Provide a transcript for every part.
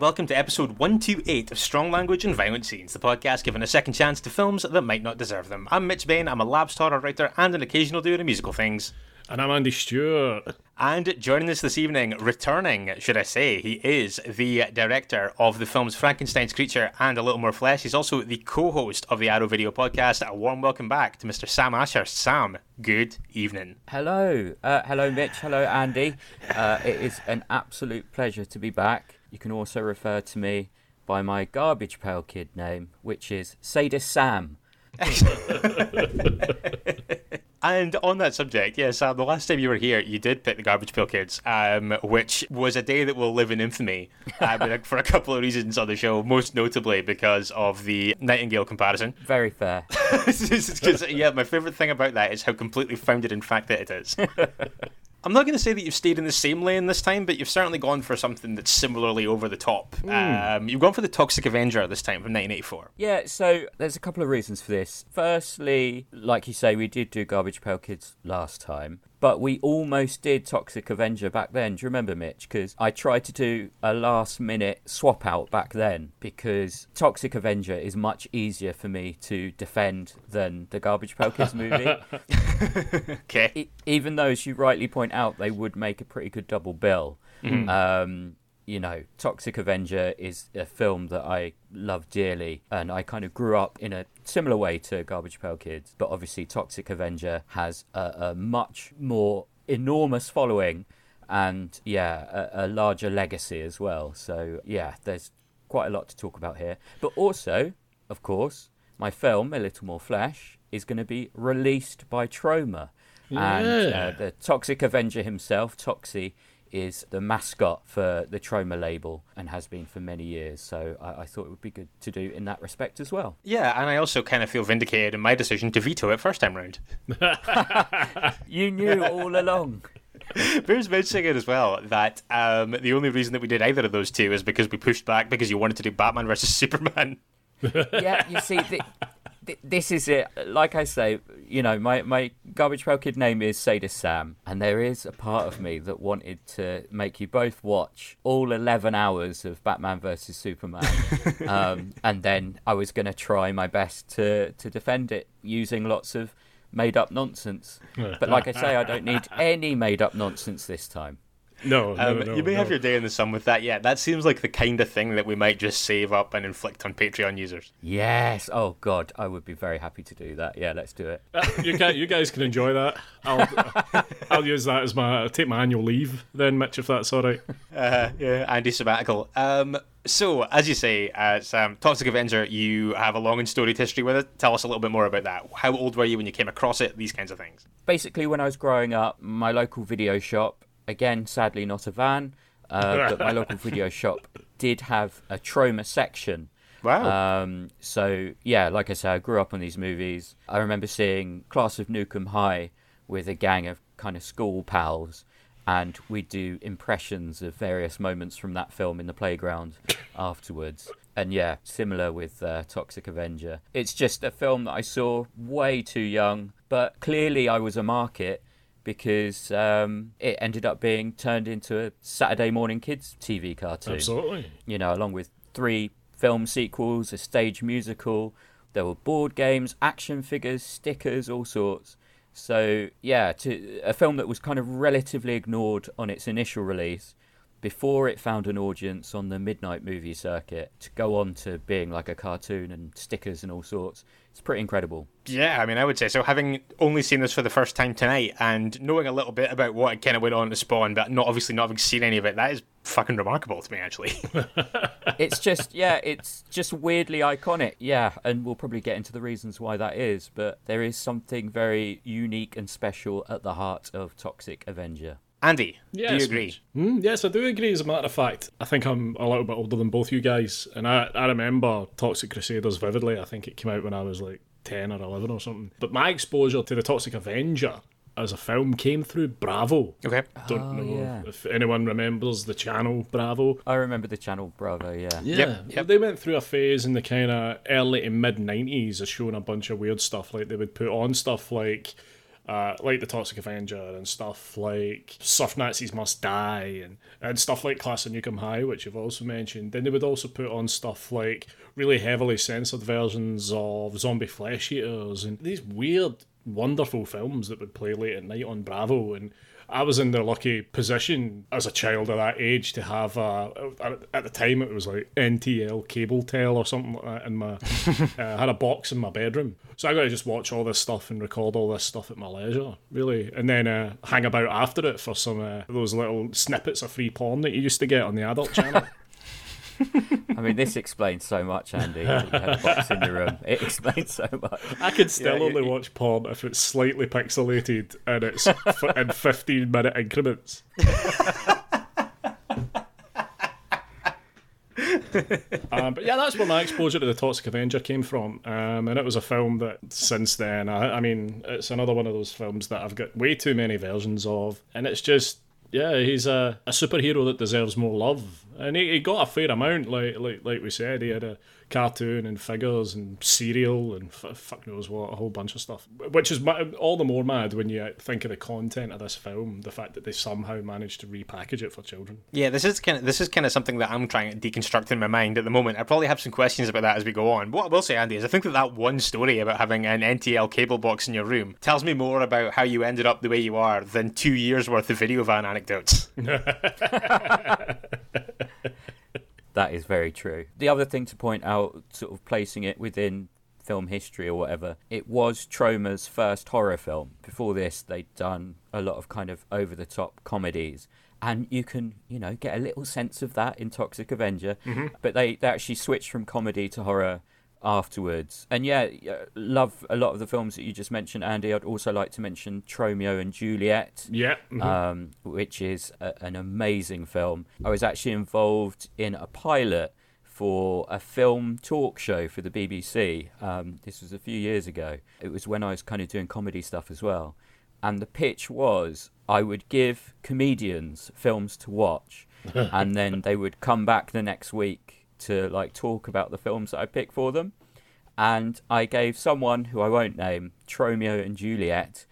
And welcome to episode 128 of Strong Language and Violent Scenes, the podcast giving a second chance to films that might not deserve them. I'm Mitch Bain, I'm a labs horror writer and an occasional doer of musical things. And I'm Andy Stewart. And joining us this evening, returning, should I say, he is the director of the films Frankenstein's Creature and A Little More Flesh. He's also the co host of the Arrow Video podcast. A warm welcome back to Mr. Sam Ashurst. Sam, good evening. Hello. Uh, hello, Mitch. Hello, Andy. Uh, it is an absolute pleasure to be back. You can also refer to me by my Garbage Pail Kid name, which is Sadist Sam. And on that subject, yeah, Sam, the last time you were here, you did pick the Garbage Pail Kids, um, which was a day that will live in infamy uh, for a couple of reasons on the show, most notably because of the Nightingale comparison. Very fair. yeah, my favourite thing about that is how completely founded in fact that it is. I'm not going to say that you've stayed in the same lane this time, but you've certainly gone for something that's similarly over the top. Mm. Um, you've gone for the Toxic Avenger this time from 1984. Yeah, so there's a couple of reasons for this. Firstly, like you say, we did do Garbage Pail Kids last time, but we almost did Toxic Avenger back then. Do you remember, Mitch? Because I tried to do a last minute swap out back then because Toxic Avenger is much easier for me to defend than the Garbage Pail Kids movie. okay. Even though, as you rightly point out, they would make a pretty good double bill. Mm-hmm. Um, you know, Toxic Avenger is a film that I love dearly, and I kind of grew up in a similar way to Garbage Pail Kids. But obviously, Toxic Avenger has a, a much more enormous following, and yeah, a, a larger legacy as well. So yeah, there's quite a lot to talk about here. But also, of course, my film A Little More Flesh is going to be released by Troma. Yeah. And uh, the Toxic Avenger himself, Toxie, is the mascot for the Troma label and has been for many years. So I, I, thought it would be good to do in that respect as well. Yeah, and I also kind of feel vindicated in my decision to veto it first time round. you knew all along. Bears mentioning it as well that um, the only reason that we did either of those two is because we pushed back because you wanted to do Batman versus Superman. yeah, you see, the, this is it. Like I say, you know, my, my Garbage Pail Kid name is Sadist Sam, and there is a part of me that wanted to make you both watch all 11 hours of Batman versus Superman. um, and then I was going to try my best to, to defend it using lots of made up nonsense. But like I say, I don't need any made up nonsense this time. No, no, um, no you may no. have your day in the sun with that. Yeah, that seems like the kind of thing that we might just save up and inflict on Patreon users. Yes. Oh God, I would be very happy to do that. Yeah, let's do it. Uh, you can, you guys can enjoy that. I'll, I'll use that as my I'll take my annual leave then, Mitch, if that's all right. Uh, yeah, Andy sabbatical. Um, so as you say, uh, Sam, Toxic Avenger, you have a long and storied history with it. Tell us a little bit more about that. How old were you when you came across it? These kinds of things. Basically, when I was growing up, my local video shop again, sadly not a van, uh, but my local video shop did have a Troma section. Wow. Um, so yeah, like I said, I grew up on these movies. I remember seeing Class of Nuke 'Em High with a gang of kind of school pals, and we'd do impressions of various moments from that film in the playground afterwards. And yeah, similar with uh, Toxic Avenger. It's just a film that I saw way too young, but clearly I was a market because um, it ended up being turned into a Saturday morning kids TV cartoon. Absolutely. You know, along with three film sequels, a stage musical. There were board games, action figures, stickers, all sorts. So yeah, to a film that was kind of relatively ignored on its initial release before it found an audience on the midnight movie circuit to go on to being like a cartoon and stickers and all sorts. It's pretty incredible. Yeah, I mean, I would say so. Having only seen this for the first time tonight and knowing a little bit about what kind of went on to Spawn, but not obviously not having seen any of it, that is fucking remarkable to me, actually. it's just yeah, it's just weirdly iconic. Yeah, and we'll probably get into the reasons why that is, but there is something very unique and special at the heart of Toxic Avenger. Andy, yes, do you agree? Mm, yes, I do agree. As a matter of fact, I think I'm a little bit older than both you guys, and I, I remember Toxic Crusaders vividly. I think it came out when I was like 10 or 11 or something. But my exposure to the Toxic Avenger as a film came through Bravo. Okay. Don't Oh, know yeah. if anyone remembers the channel Bravo. I remember the channel Bravo. Yeah. Yeah, Yep, yep. they went through a phase in the kind of early to mid '90s of showing a bunch of weird stuff. Like they would put on stuff like, uh, like the Toxic Avenger and stuff like Surf Nazis Must Die and and stuff like Class of Nuke 'Em High, which you've also mentioned. Then they would also put on stuff like really heavily censored versions of Zombie Flesh Eaters and these weird, wonderful films that would play late at night on Bravo and. I was in the lucky position as a child of that age to have a, at the time it was like NTL cable tel or something like that in my uh, I had a box in my bedroom. So I got to just watch all this stuff and record all this stuff at my leisure really. And then uh, hang about after it for some uh, those little snippets of free porn that you used to get on the adult channel I mean, this explains so much, Andy. You had a box in your room. It explains so much. I could still Yeah, only watch porn if it's slightly pixelated and it's f- in 15 minute increments um, but yeah, that's where my exposure to the Toxic Avenger came from, um, and it was a film that since then, I, I mean, it's another one of those films that I've got way too many versions of, and it's just, yeah, he's a, a superhero that deserves more love, and he, he got a fair amount, like like like we said, he had a cartoon and figures and cereal and f- fuck knows what, a whole bunch of stuff, which is ma- all the more mad when you think of the content of this film, the fact that they somehow managed to repackage it for children. Yeah, this is kind of this is kind of something that I'm trying to deconstruct in my mind at the moment. I probably have some questions about that as we go on. What I will say, Andy, is I think that that one story about having an NTL cable box in your room tells me more about how you ended up the way you are than two years worth of video van anecdotes. That is very true. The other thing to point out, sort of placing it within film history or whatever, it was Troma's first horror film. Before this, they'd done a lot of kind of over the top comedies. And you can, you know, get a little sense of that in Toxic Avenger. Mm-hmm. But they, they actually switched from comedy to horror afterwards. And yeah, love a lot of the films that you just mentioned, Andy. I'd also like to mention Tromeo and Juliet Yeah. mhm. um, which is a, an amazing film. I was actually involved in a pilot for a film talk show for the BBC. Um, this was a few years ago. It was when I was kind of doing comedy stuff as well. And the pitch was I would give comedians films to watch, and then they would come back the next week to like talk about the films that I picked for them. And I gave someone who I won't name Tromeo and Juliet,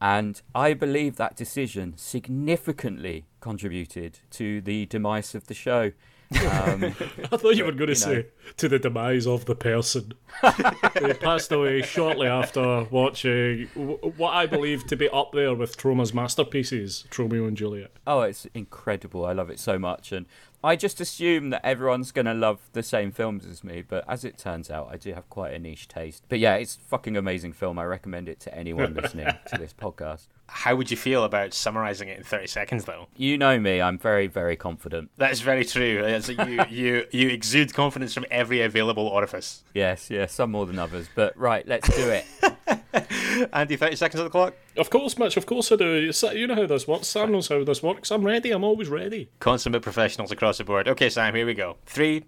and I believe that decision significantly contributed to the demise of the show. Um, I thought you were going to say know. to the demise of the person. they passed away shortly after watching what I believe to be up there with Troma's masterpieces, Tromeo and Juliet. oh, it's incredible. I love it so much. And I just assume that everyone's going to love the same films as me, but as it turns out, I do have quite a niche taste. But yeah, it's a fucking amazing film. I recommend it to anyone listening to this podcast. How would you feel about summarizing it in 30 seconds, though? You know me, I'm very, very confident. That is very true. You, you, you exude confidence from every available orifice. Yes, yes, some more than others. But right, let's do it. Andy, 30 seconds on the clock. Of course, Mitch, of course I do. You You know how this works. Sam knows how this works. I'm ready. I'm always ready. Consummate professionals across the board. Okay, Sam, here we go. Three,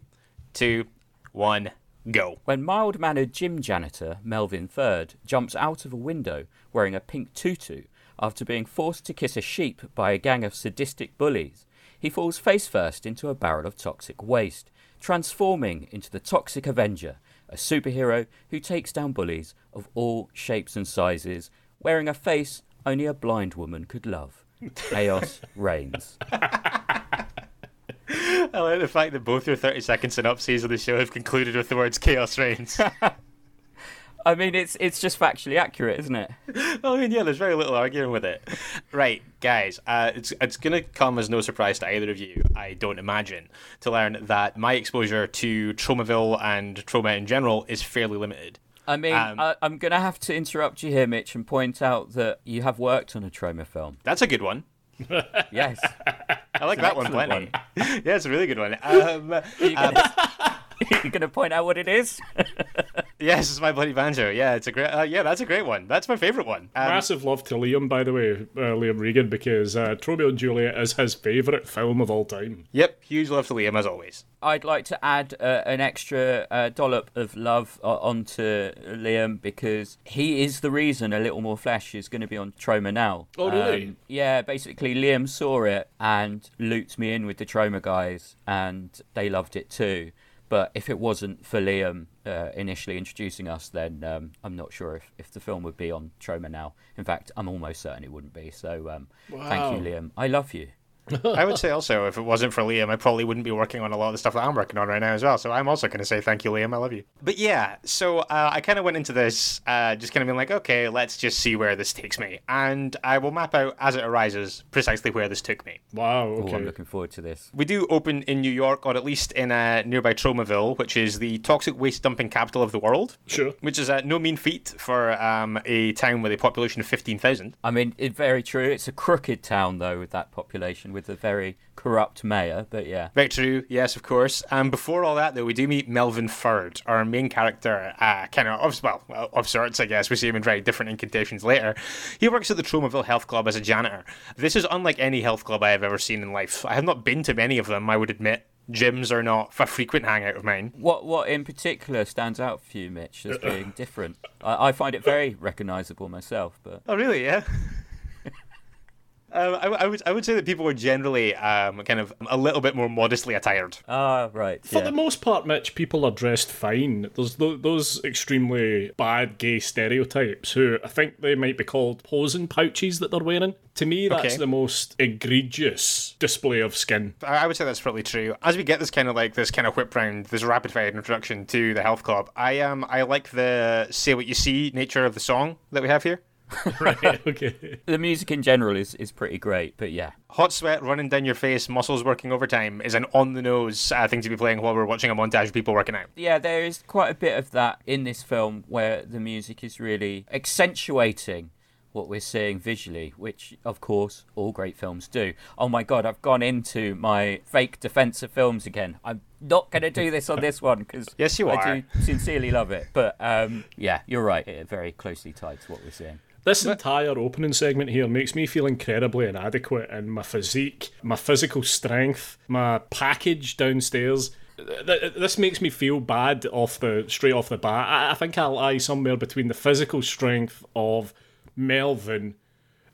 two, one, go. When mild mannered gym janitor Melvin Ferd jumps out of a window wearing a pink tutu after being forced to kiss a sheep by a gang of sadistic bullies, he falls face first into a barrel of toxic waste, transforming into the Toxic Avenger, a superhero who takes down bullies of all shapes and sizes, wearing a face only a blind woman could love. Chaos reigns. I like the fact that both your 30 second synopses of the show have concluded with the words chaos reigns. I mean, it's it's just factually accurate, isn't it? I mean, yeah, there's very little arguing with it. Right, guys, uh, it's it's gonna come as no surprise to either of you, I don't imagine, to learn that my exposure to Tromaville and Troma in general is fairly limited. I mean, Um, I, I'm going to have to interrupt you here, Mitch, and point out that you have worked on a Troma film. That's a good one. Yes. I like that one plenty. yeah, it's a really good one. Um, um, You're going to point out what it is? yes, it's my bloody banjo. Yeah, it's a great. Uh, yeah, that's a great one. That's my favorite one. Um, Massive love to Liam, by the way, uh, Liam Regan, because uh, Tromeo and Juliet is his favourite film of all time. Yep, huge love to Liam as always. I'd like to add uh, an extra uh, dollop of love uh, onto Liam because he is the reason A Little More Flesh is going to be on Troma now. Oh, really? yeah, basically, Liam saw it and looped me in with the Troma guys, and they loved it too. But if it wasn't for Liam uh, initially introducing us, then um, I'm not sure if, if the film would be on Troma now. In fact, I'm almost certain it wouldn't be. So um, thank you, Liam. I love you. I would say also, if it wasn't for Liam, I probably wouldn't be working on a lot of the stuff that I'm working on right now as well. So I'm also going to say thank you, Liam. I love you. But yeah, so uh, I kind of went into this uh, just kind of being like, okay, let's just see where this takes me. And I will map out as it arises precisely where this took me. Wow, Oh, okay. I'm looking forward to this. We do open in New York, or at least in uh, nearby Tromaville, which is the toxic waste dumping capital of the world, Sure. which is uh, no mean feat for um, a town with a population of 15,000. I mean, it's very true. It's a crooked town, though, with that population, with a very corrupt mayor. But yeah, Very true, yes, of course. And before all that, though, we do meet Melvin Ferd, our main character, uh, kind of, of, well, well, of sorts, I guess. We see him in very different incantations later. He works at the Tromaville Health Club as a janitor. This is unlike any health club I have ever seen in life. I have not been to many of them, I would admit. Gyms are not a frequent hangout of mine. what what in particular stands out for you, Mitch, as being different? I, I find it very recognisable myself. But Oh, really? Yeah. Um, I, I would I would say that people were generally um, kind of a little bit more modestly attired. ah, right. For yeah. the most part, Mitch, people are dressed fine. There's tho- those extremely bad gay stereotypes who I think they might be called posing pouches that they're wearing. To me, that's Okay. the most egregious display of skin. I I would say that's probably true. As we get this kind of like this kind of whip round, this rapid fire introduction to the health club, I um I like the say what you see nature of the song that we have here. right, okay. the music in general is, is pretty great. But yeah, Hot sweat running down your face, muscles working overtime is an on the nose uh, thing to be playing while we're watching a montage of people working out. yeah, there is quite a bit of that in this film where the music is really accentuating what we're seeing visually, which of course all great films do. Oh my god, I've gone into my fake defense of films again. I'm not going to do this on this one because Yes, you I are. do sincerely love it. But um, yeah, you're right. It very closely tied to what we're seeing. This entire opening segment here makes me feel incredibly inadequate in my physique, my physical strength, my package downstairs. Th- th- This makes me feel bad off the straight off the bat. I think I'll lie somewhere between the physical strength of Melvin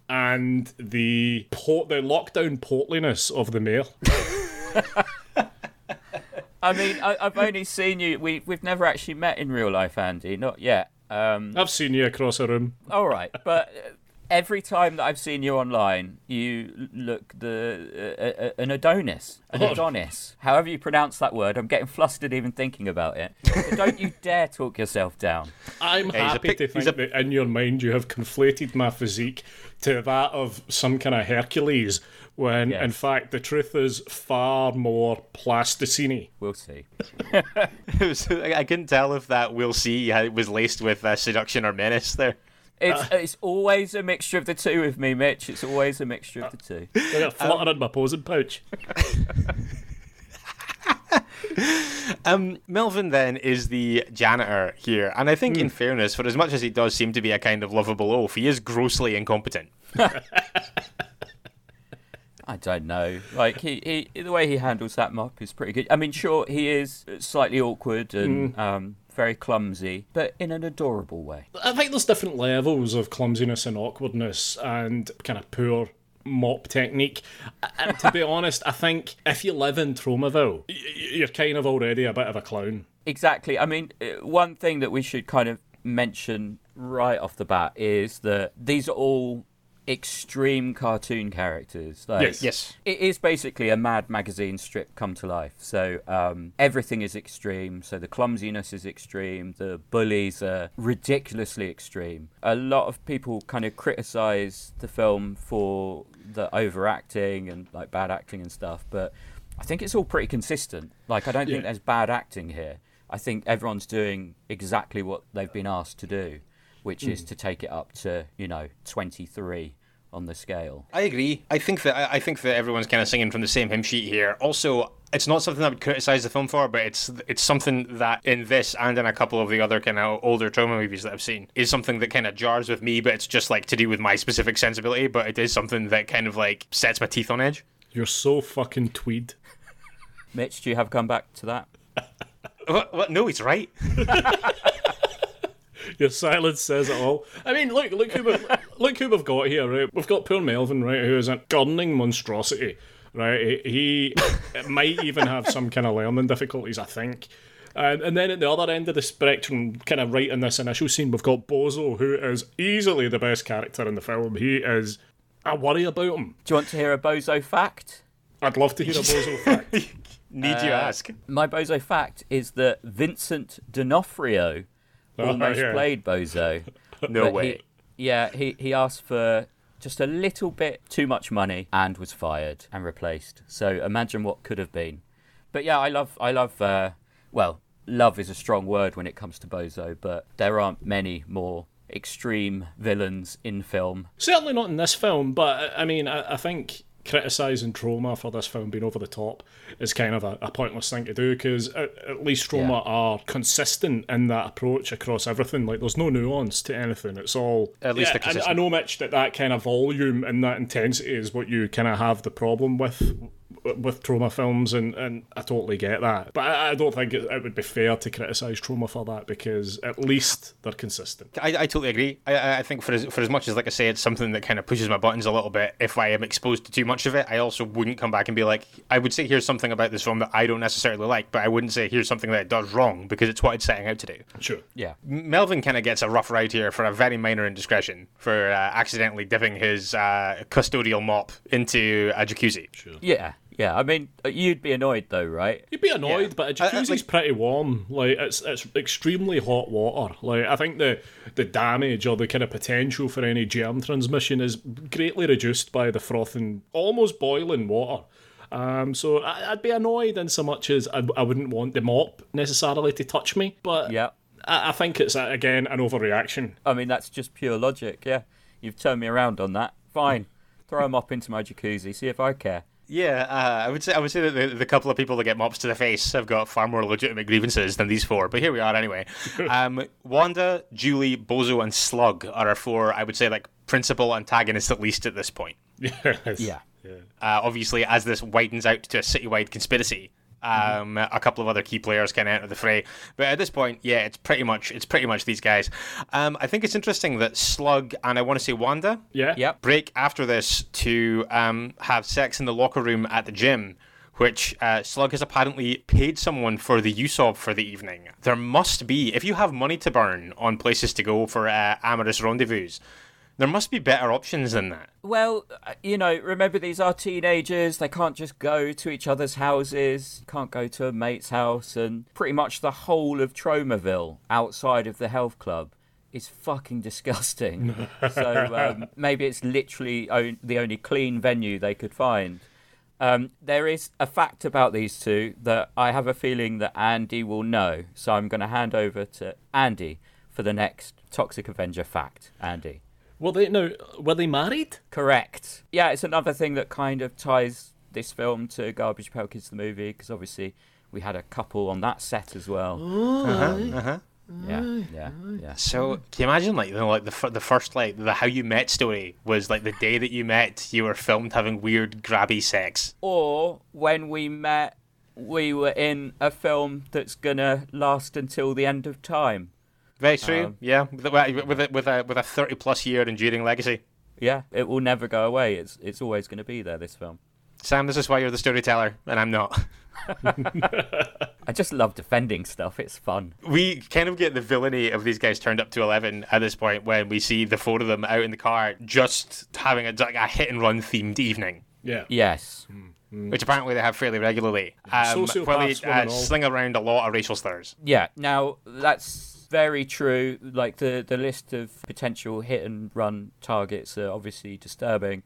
and the port, the lockdown portliness of the mayor. I mean, I, I've only seen you. We we've never actually met in real life, Andy. Not yet. Um, I've seen you across a room. all right, but uh, every time that I've seen you online, you look the uh, uh, an Adonis, an Adonis, however you pronounce that word. I'm getting flustered even thinking about it. So don't you dare talk yourself down. I'm he's happy pic- to he's think that in your mind you have conflated my physique to that of some kind of Hercules, when Yes. in fact the truth is far more plasticine. We'll see. Was, I couldn't tell if that we'll see had- was laced with uh, seduction or menace there. It's it's always a mixture of the two with me, Mitch. It's always a mixture of the two. I got a flutter in my posing pouch. Um, Melvin then is the janitor here, and I think, Hmm. in fairness, for as much as he does seem to be a kind of lovable oaf, he is grossly incompetent. I don't know. Like he, he, the way he handles that mop is pretty good. I mean, sure, he is slightly awkward and um, very clumsy, but in an adorable way. I think there's different levels of clumsiness and awkwardness and kind of poor mop technique. And to be honest, I think if you live in Tromaville, you're kind of already a bit of a clown. Exactly. I mean, uh, one thing that we should kind of mention right off the bat is that these are all extreme cartoon characters. Like, Yes. Yes. It is basically a Mad magazine strip come to life. So um, everything is extreme. So the clumsiness is extreme. The bullies are ridiculously extreme. A lot of people kind of criticize the film for the overacting and like bad acting and stuff, but I think it's all pretty consistent. Like I don't think there's bad acting here. I think everyone's doing exactly what they've been asked to do, which is hmm. to take it up to you know 23 on the scale. I agree. I think that I I think that everyone's kind of singing from the same hymn sheet here. Also, it's not something I would criticize the film for, but it's it's something that in this and in a couple of the other kind of older Troma movies that I've seen is something that kind of jars with me. But it's just like to do with my specific sensibility. But it is something that kind of like sets my teeth on edge. You're so fucking tweed. Mitch, do you have come back to that? What? what? No, he's right. Your silence says it all. I mean, look, look who we've, look who we've got here, right? We've got poor Melvin, right, who is a gardening monstrosity, right? He, he might even have some kind of learning difficulties, I think. And, and then at the other end of the spectrum, kind of right in this initial scene, we've got Bozo, who is easily the best character in the film. He is. I worry about him. Do you want to hear a bozo fact? I'd love to hear a Bozo fact. Need you uh, ask? My bozo fact is that Vincent D'Onofrio almost yeah. played Bozo. No But way. He, yeah, he, he asked for just a little bit too much money and was fired and replaced. So imagine what could have been. But yeah, I love I love uh, well, love is a strong word when it comes to Bozo, but there aren't many more extreme villains in film. Certainly not in this film, but I mean, I, I think criticising Troma for this film being over the top is kind of a, a pointless thing to do because at, at least Troma Yeah. are consistent in that approach across everything. Like, there's no nuance to anything. It's all At least Yeah, and I know, Mitch, that that kind of volume and that intensity is what you kind of have the problem with with Troma films, and, and I totally get that. But I, I don't think it, it would be fair to criticise Troma for that because at least they're consistent. I, I totally agree. I- I, I think for as, for as much as, like I say, it's something that kind of pushes my buttons a little bit, if I am exposed to too much of it, I also wouldn't come back and be like, I would say here's something about this film that I don't necessarily like, but I wouldn't say here's something that it does wrong because it's what it's setting out to do. Sure. Yeah. Melvin kind of gets a rough ride here for a very minor indiscretion for uh, accidentally dipping his uh, custodial mop into a jacuzzi. Sure. Yeah. Yeah. I mean, you'd be annoyed though, right? You'd be annoyed, Yeah. but a I- I jacuzzi's like- pretty warm. Like it's it's extremely hot water. Like I think the the damage or the kind of potential for any germ transmission is greatly reduced by the frothing, almost boiling water. Um, so I, I'd be annoyed in so much as I, I wouldn't want the mop necessarily to touch me. But Yeah. I, I think it's uh, again an overreaction. I mean, that's just pure logic. Yeah. You've turned me around on that. Fine. Throw him up into my jacuzzi. See if I care. Yeah, uh, I would say I would say that the, the couple of people that get mops to the face have got far more legitimate grievances than these four. But here we are anyway. um, Wanda, Julie, Bozo, and Slug are our four. I would say like principal antagonists at least at this point. Yes. Yeah. Uh, obviously, as this widens out to a citywide conspiracy, um, a couple of other key players can enter the fray. But at this point, yeah, it's pretty much it's pretty much these guys. Um, I think it's interesting that Slug and I want to say Wanda Yeah. Yep. break after this to um, have sex in the locker room at the gym, which uh, Slug has apparently paid someone for the use of for the evening. There must be, if you have money to burn on places to go for uh, amorous rendezvous, there must be better options than that. Well, uh, you know, remember these are teenagers. They can't just go to each other's houses, can't go to a mate's house, and pretty much the whole of Tromaville outside of the health club is fucking disgusting. so um, maybe it's literally o- the only clean venue they could find. Um, there is a fact about these two that I have a feeling that Andy will know. So I'm going to hand over to Andy for the next Toxic Avenger fact. Andy. Were they now? Were they married? Correct. Yeah, it's another thing that kind of ties this film to Garbage Pail Kids the movie because obviously we had a couple on that set as well. Uh huh. Yeah, yeah, yeah. So can you imagine, like, you know, like the fir- the first like the how you met story was like the day that you met, you were filmed having weird grabby sex. Or when we met, we were in a film that's gonna last until the end of time. Very true. Um, yeah, with a, with a with a with a thirty plus year enduring legacy. Yeah, it will never go away. It's it's always going to be there. This film. Sam, this is why you're the storyteller, and I'm not. I just love defending stuff. It's fun. We kind of get the villainy of these guys turned up to eleven at this point when we see the four of them out in the car just having a, like a hit and run themed evening. Yeah. Yes. Which apparently they have fairly regularly. Um, Sociopaths, where they one uh, sling around a lot of racial slurs. Yeah. Now that's very true. Like the the list of potential hit and run targets are obviously disturbing.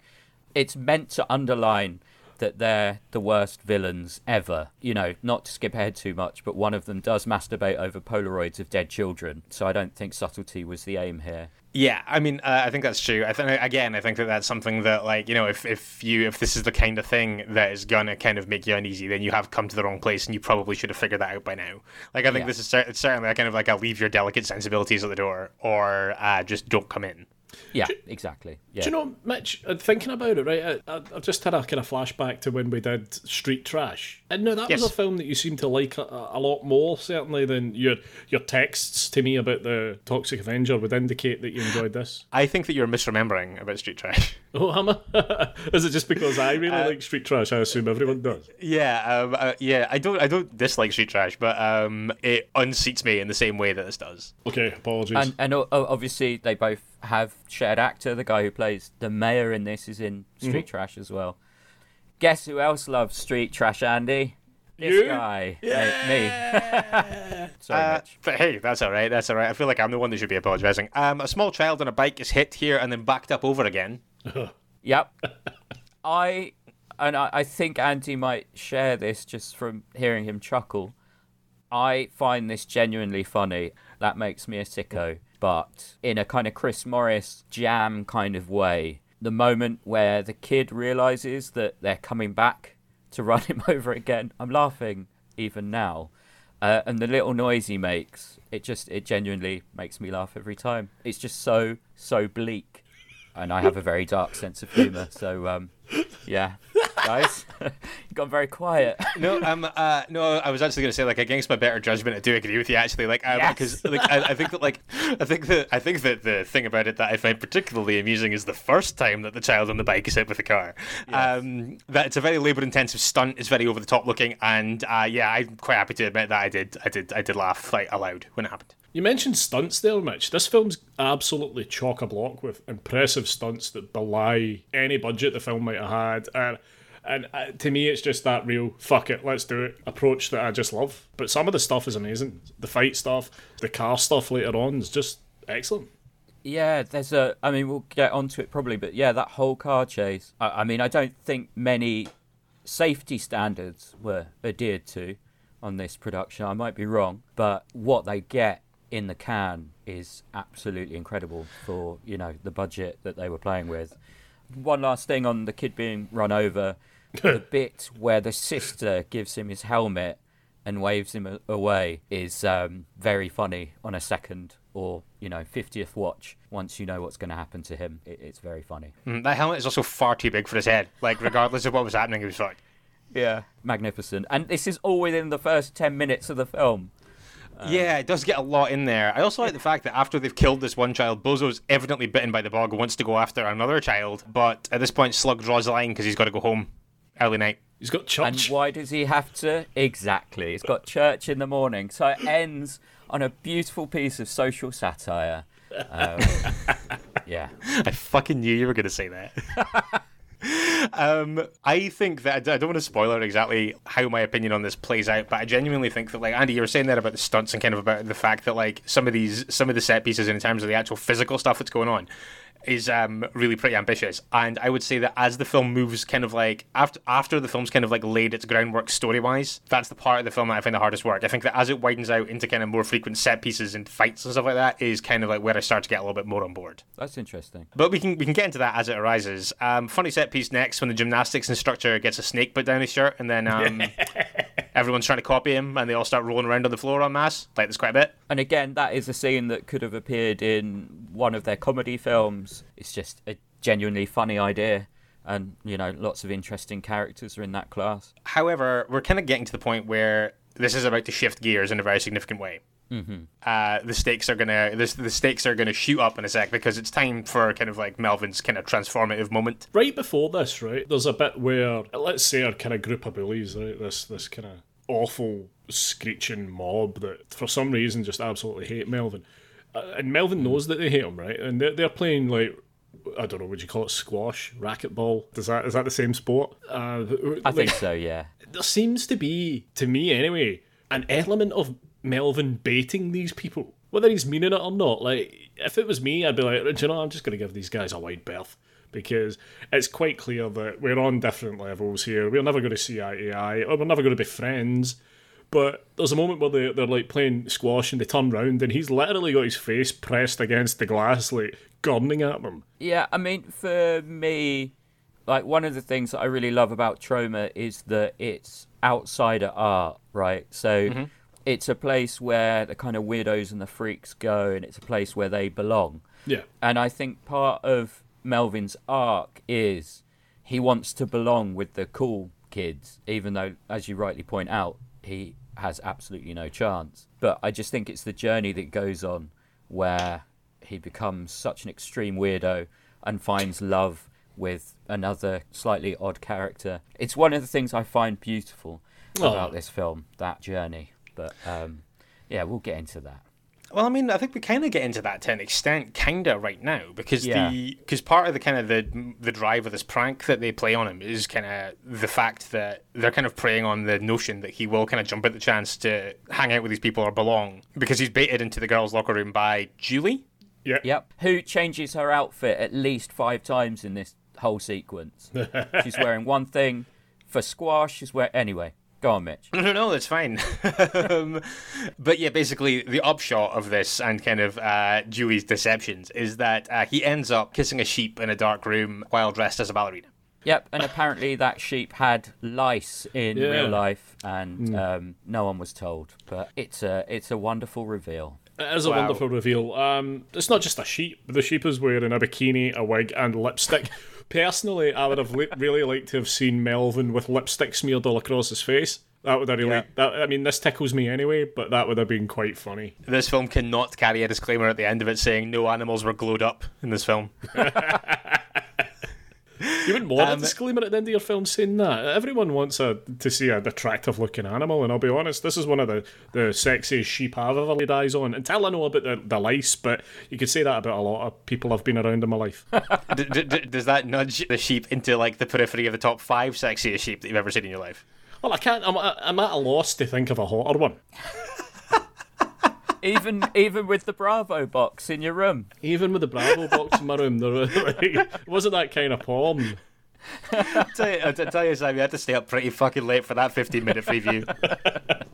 It's meant to underline that they're the worst villains ever. You know, not to skip ahead too much, but one of them does masturbate over Polaroids of dead children. So I don't think subtlety was the aim here. Yeah, I mean, uh, I think that's true. I think again, I think that that's something that, like, you know, if, if you if this is the kind of thing that is gonna kind of make you uneasy, then you have come to the wrong place, and you probably should have figured that out by now. Like, I think Yeah. this is cer- it's certainly a kind of like a leave your delicate sensibilities at the door, or uh, just don't come in. Yeah, exactly. Yeah. Do you know, Mitch, uh, thinking about it, right, I, I, I've just had a kind of flashback to when we did Street Trash. And no, that Yes. was a film that you seem to like a, a lot more, certainly, than your your texts to me about the Toxic Avenger would indicate that you enjoyed this. I think that you're misremembering about Street Trash. Oh, am I? Is it just because I really Uh, like Street Trash? I assume everyone does. yeah, um, uh, yeah. I don't I don't dislike Street Trash, but um, it unseats me in the same way that this does. Okay, apologies. And, and o- o- obviously, they both have shared actor. The guy who plays the mayor in this is in Street Trash as well. Guess who else loves Street Trash, Andy? This You? guy. Mate, me. Sorry, Uh, Mitch. but hey, that's all right. That's all right. I feel like I'm the one that should be apologising. Um, a small child on a bike is hit here and then backed up over again. Yep. I and I, I think Andy might share this just from hearing him chuckle. I find this genuinely funny. That makes me a sicko, but in a kind of Chris Morris jam kind of way. The moment where the kid realizes that they're coming back to run him over again, I'm laughing even now. Uh, and the little noise he makes, it just it genuinely makes me laugh every time. It's just so so bleak and I have a very dark sense of humour. So, um, yeah, guys, you've gone very quiet. No, um, uh, no, I was actually going to say like against my better judgment, I do agree with you actually. Like, um, Yes. because like I, I think that like I think that I think that the thing about it that I find particularly amusing is the first time that the child on the bike is hit with the car. Um, that it's a very labour-intensive stunt. It's very over the top looking, and uh, yeah, I'm quite happy to admit that I did, I did, I did laugh like aloud when it happened. You mentioned stunts there, Mitch. This film's absolutely chock a block with impressive stunts that belie any budget the film might have had. And, and uh, to me, it's just that real fuck it, let's do it approach that I just love. But some of the stuff is amazing. The fight stuff, the car stuff later on is just excellent. Yeah, there's a. I mean, we'll get onto it probably, but yeah, that whole car chase. I, I mean, I don't think many safety standards were adhered to on this production. I might be wrong, but what they get in the can is absolutely incredible for you know the budget that they were playing with. One last thing on the kid being run over, the bit where the sister gives him his helmet and waves him away is um, very funny on a second or you know 50th watch. Once you know what's going to happen to him it, it's very funny. Mm, that helmet is also far too big for his head. Like, regardless of what was happening, he was like yeah. Magnificent. And this is all within the first 10 minutes of the film. Yeah, it does get a lot in there. I also like the fact that after they've killed this one child, Bozo's evidently bitten by the bug, wants to go after another child, but at this point, Slug draws the line because he's got to go home early night. He's got church. and why does he have to exactly He's got church in the morning so it ends on a beautiful piece of social satire um, yeah I fucking knew you were going to say that. um, I think that I don't want to spoil out exactly how my opinion on this plays out, but I genuinely think that, like Andy, you were saying there about the stunts and kind of about the fact that like some of these, some of the set pieces in terms of the actual physical stuff that's going on, is um, really pretty ambitious. And I would say that as the film moves, kind of like after after the film's kind of like laid its groundwork story wise, that's the part of the film that I find the hardest work. I think that as it widens out into kind of more frequent set pieces and fights and stuff like that, is kind of like where I start to get a little bit more on board. that's interesting But we can we can get into that as it arises. Um, funny set piece next when the gymnastics instructor gets a snake put down his shirt, and then um, everyone's trying to copy him, and they all start rolling around on the floor en masse. Like there's quite a bit. And again, that is a scene that could have appeared in one of their comedy films. It's just a genuinely funny idea. And, you know, lots of interesting characters are in that class. However, we're kind of getting to the point where this is about to shift gears in a very significant way. Mm-hmm. Uh, the stakes are gonna this, the stakes are gonna shoot up in a sec because it's time for kind of like Melvin's kind of transformative moment. Right before this, right, there's a bit where let's say our kind of group of bullies, right, this this kind of awful screeching mob that for some reason just absolutely hate Melvin, uh, and Melvin knows that they hate him, right, and they're, they're playing like. I don't know. Would you call it squash, racquetball? Does that is that the same sport? Uh, I think so, yeah. there seems to be, to me anyway, an element of Melvin baiting these people, whether he's meaning it or not. Like, if it was me, I'd be like, do you know, I'm just going to give these guys a wide berth. because it's quite clear that we're on different levels here. We're never going to see eye to eye, or we're never going to be friends. But there's a moment where they, they're like playing squash and they turn round and he's literally got his face pressed against the glass, like gurning at them. Yeah, I mean, for me, like one of the things that I really love about Troma is that it's outsider art, right? So Mm-hmm. It's a place where the kind of weirdos and the freaks go, and it's a place where they belong. Yeah. And I think part of Melvin's arc is he wants to belong with the cool kids, even though, as you rightly point out, he has absolutely no chance. But I just think it's the journey that goes on where he becomes such an extreme weirdo and finds love with another slightly odd character. It's one of the things I find beautiful oh. about Aw. this film, that journey. But um, yeah, we'll get into that. Well, I mean, I think we kind of get into that to an extent, kind of right now, because Yeah. the because part of the kind of the the drive of this prank that they play on him is kind of the fact that they're kind of preying on the notion that he will kind of jump at the chance to hang out with these people or belong because he's baited into the girls' locker room by Julie. Yeah. Yep. Who changes her outfit at least five times in this whole sequence? she's wearing one thing for squash. She's wearing anyway. Go on, Mitch. No, no, no, that's fine. um, but yeah, basically, the upshot of this and kind of uh, Julie's deceptions is that uh, he ends up kissing a sheep in a dark room while dressed as a ballerina. Yep. And apparently that sheep had lice in Yeah. real life, and um, no one was told. But it's a it's a wonderful reveal. It is a Wow. wonderful reveal. Um, it's not just a sheep. The sheep is wearing a bikini, a wig, and lipstick. Personally, I would have li- really liked to have seen Melvin with lipstick smeared all across his face. That would have really. Yeah. That, I mean, this tickles me anyway, but that would have been quite funny. This film cannot carry a disclaimer at the end of it saying no animals were glowed up in this film. You wouldn't want Um, a disclaimer at the end of your film saying that. Everyone wants a, to see an attractive looking animal, and I'll be honest, this is one of the, the sexiest sheep I've ever laid eyes on. Until I know about the, the lice, but you could say that about a lot of people I've been around in my life. d- d- d- does that nudge the sheep into like the periphery of the top five sexiest sheep that you've ever seen in your life? well, I can't. I'm, I'm at a loss to think of a hotter one. Even even with the Bravo box in your room. Even with the Bravo box in my room, there was, like, it wasn't that kind of porn. I tell you, I tell you, Sam, you had to stay up pretty fucking late for that 15 minute preview.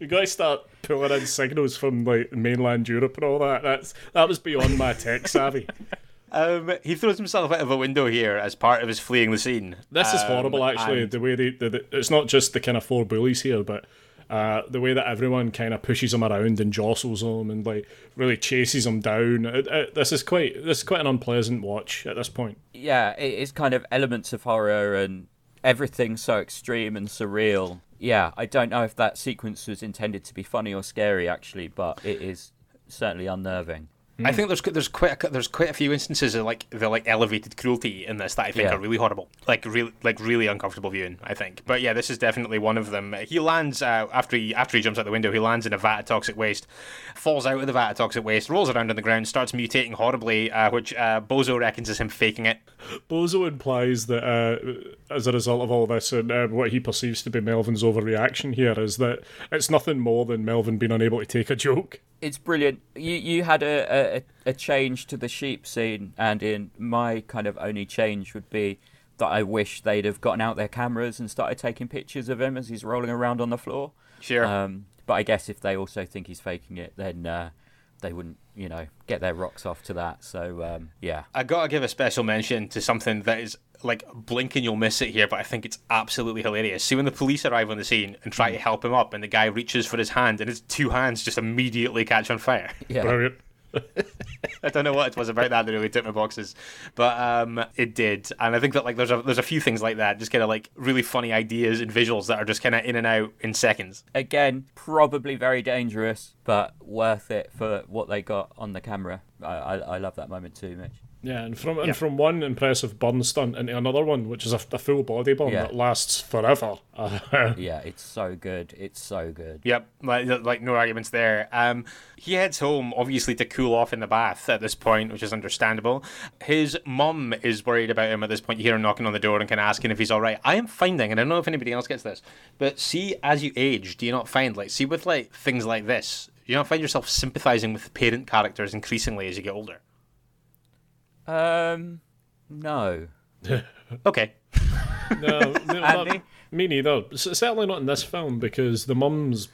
You got to start pulling in signals from like mainland Europe and all that. That's that was beyond my tech savvy. Um, he throws himself out of a window here as part of his fleeing the scene. This is Um, horrible, actually. and- The way they, the, the, it's not just the kind of four bullies here, but uh, the way that everyone kind of pushes him around and jostles him and like really chases him down. It, it, this is quite this is quite an unpleasant watch at this point. yeah, it is kind of elements of horror and everything so extreme and surreal. Yeah, I don't know if that sequence was intended to be funny or scary, actually, but it is certainly unnerving. I think there's there's quite a, there's quite a few instances of like the like elevated cruelty in this that I think Yeah. are really horrible, like really like really uncomfortable viewing. I think, but yeah, this is definitely one of them. He lands uh, after he after he jumps out the window. He lands in a vat of toxic waste, falls out of the vat of toxic waste, rolls around on the ground, starts mutating horribly, uh, which uh, Bozo reckons is him faking it. Bozo implies that uh, as a result of all this and uh, what he perceives to be Melvin's overreaction here is that it's nothing more than Melvin being unable to take a joke. It's brilliant. You you had a, a, a change to the sheep scene, and in my kind of only change would be that I wish they'd have gotten out their cameras and started taking pictures of him as he's rolling around on the floor. Sure. Um, but I guess if they also think he's faking it, then uh, they wouldn't, you know, get their rocks off to that. So um, yeah, I gotta give a special mention to something that is like blink and you'll miss it here, but I think it's absolutely hilarious. See when the police arrive on the scene and try to help him up, and the guy reaches for his hand, and his two hands just immediately catch on fire. yeah. Brilliant. I don't know what it was about that that really took my boxes, but um, it did, and I think that like there's a there's a few things like that, just kind of like really funny ideas and visuals that are just kind of in and out in seconds. Again, probably very dangerous, but worth it for what they got on the camera. I I, I love that moment too, Mitch. Yeah, and from and from one impressive burn stunt into another one, which is a, a full body burn Yeah. that lasts forever. Yeah, it's so good. It's so good. Yep, like, like no arguments there. Um, he heads home, obviously, to cool off in the bath at this point, which is understandable. His mum is worried about him at this point. You hear him knocking on the door and kind of asking if he's all right. I am finding, and I don't know if anybody else gets this, but see, as you age, do you not find, like, see, with like things like this, you do you not find yourself sympathizing with parent characters increasingly as you get older? Um, No. Okay. No, no, not- me neither. C- Certainly not in this film because the mum's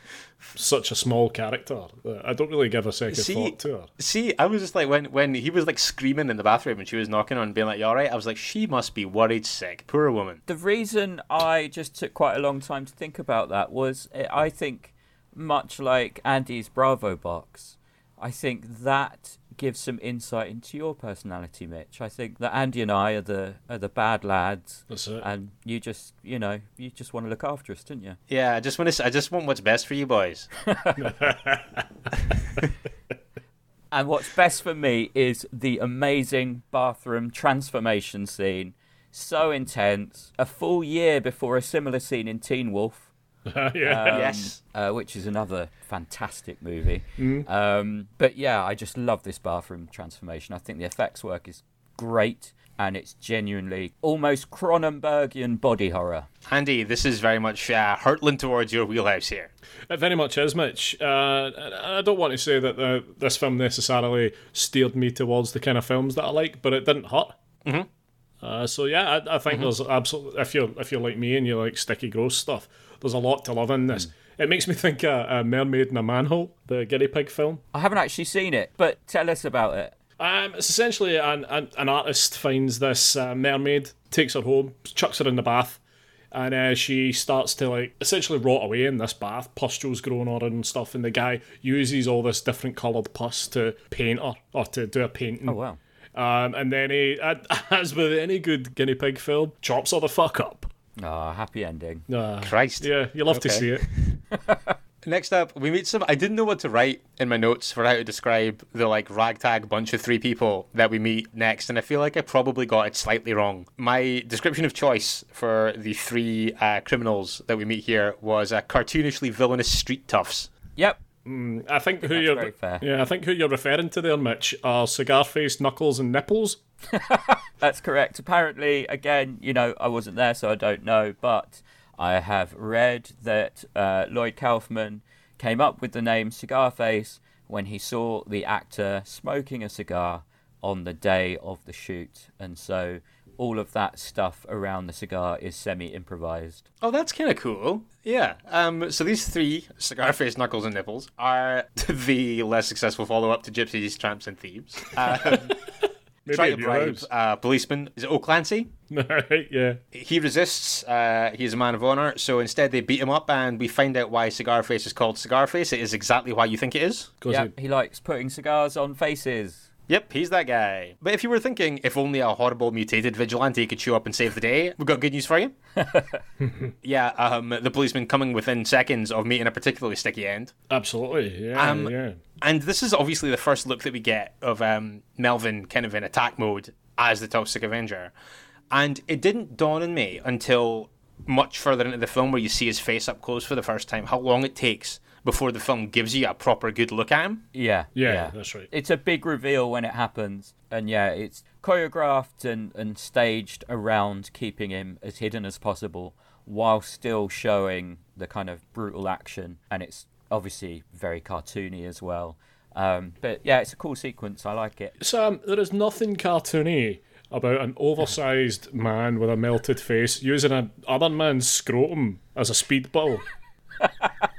such a small character. that I don't really give a second See- thought to her. See, I was just like when when he was like screaming in the bathroom and she was knocking on, being like, "You all right?" I was like, "She must be worried sick, poor woman." The reason I just took quite a long time to think about that was eh, I think, much like Andy's Bravo box, I think that gives some insight into your personality, Mitch. I think that Andy and I are the are the bad lads, That's it. and you just you know you just want to look after us, didn't you? Yeah, I just want to. I just want what's best for you boys. And what's best for me is the amazing bathroom transformation scene. So intense. A full year before a similar scene in Teen Wolf. yeah. um, Yes. uh, which is another fantastic movie. Um, but yeah, I just love this bathroom transformation. I think the effects work is great, and it's genuinely almost Cronenbergian body horror. Andy, this is very much uh, hurtling towards your wheelhouse here. It very much is, Mitch. Uh, I don't want to say that the, this film necessarily steered me towards the kind of films that I like, but it didn't hurt. Mm-hmm. Uh, so yeah, I, I think there's absolutely if you're if you're like me and you like sticky gross stuff, there's a lot to love in this. It makes me think of a Mermaid in a Manhole, the guinea pig film. I haven't actually seen it, but tell us about it. Um, it's essentially an, an, an artist finds this uh, mermaid, takes her home, chucks her in the bath, and uh, she starts to like essentially rot away in this bath. Pustules growing on her and stuff, and the guy uses all this different coloured pus to paint her or to do a painting. Oh wow. Um, and then he, as with any good guinea pig film, chops her the fuck up. Ah, happy ending. Uh, Christ. yeah, you love to Okay. see it. Next up, we meet some. I didn't know what to write in my notes for how to describe the like ragtag bunch of three people that we meet next, and I feel like I probably got it slightly wrong. My description of choice for the three uh, criminals that we meet here was uh, cartoonishly villainous street toughs. Yep. I think who That's you're very fair. yeah, I think who you're referring to there, Mitch, are cigar face, knuckles, and nipples. That's correct. Apparently, again, you know, I wasn't there, so I don't know, but I have read that uh, Lloyd Kaufman came up with the name Cigar Face when he saw the actor smoking a cigar on the day of the shoot, and so all of that stuff around the cigar is semi-improvised. Oh, that's kind of cool. Yeah. Um. So these three, cigar face, knuckles, and nipples, are the less successful follow-up to Gypsies, Tramps, and Thieves. Um, Maybe try to bribe ours. uh, policeman. Is it O'Clancy? right, yeah. He resists. Uh, he's a man of honor. So instead, they beat him up, and we find out why Cigar Face is called Cigar Face. It is exactly why you think it is. Yeah, it- he likes putting cigars on faces. Yep, he's that guy. But if you were thinking, if only a horrible mutated vigilante could show up and save the day, we've got good news for you. yeah, um, the policeman coming within seconds of meeting a particularly sticky end. absolutely, yeah, Um, yeah. And this is obviously the first look that we get of um, Melvin kind of in attack mode as the Toxic Avenger. And it didn't dawn on me until much further into the film where you see his face up close for the first time how long it takes before the film gives you a proper good look at him. Yeah, Yeah, that's right. It's a big reveal when it happens, and yeah, it's choreographed and, and staged around keeping him as hidden as possible while still showing the kind of brutal action, and it's obviously very cartoony as well. Um, but yeah, it's a cool sequence. I like it. Sam, there is nothing cartoony about an oversized man with a melted face using an other man's scrotum as a speed speedball.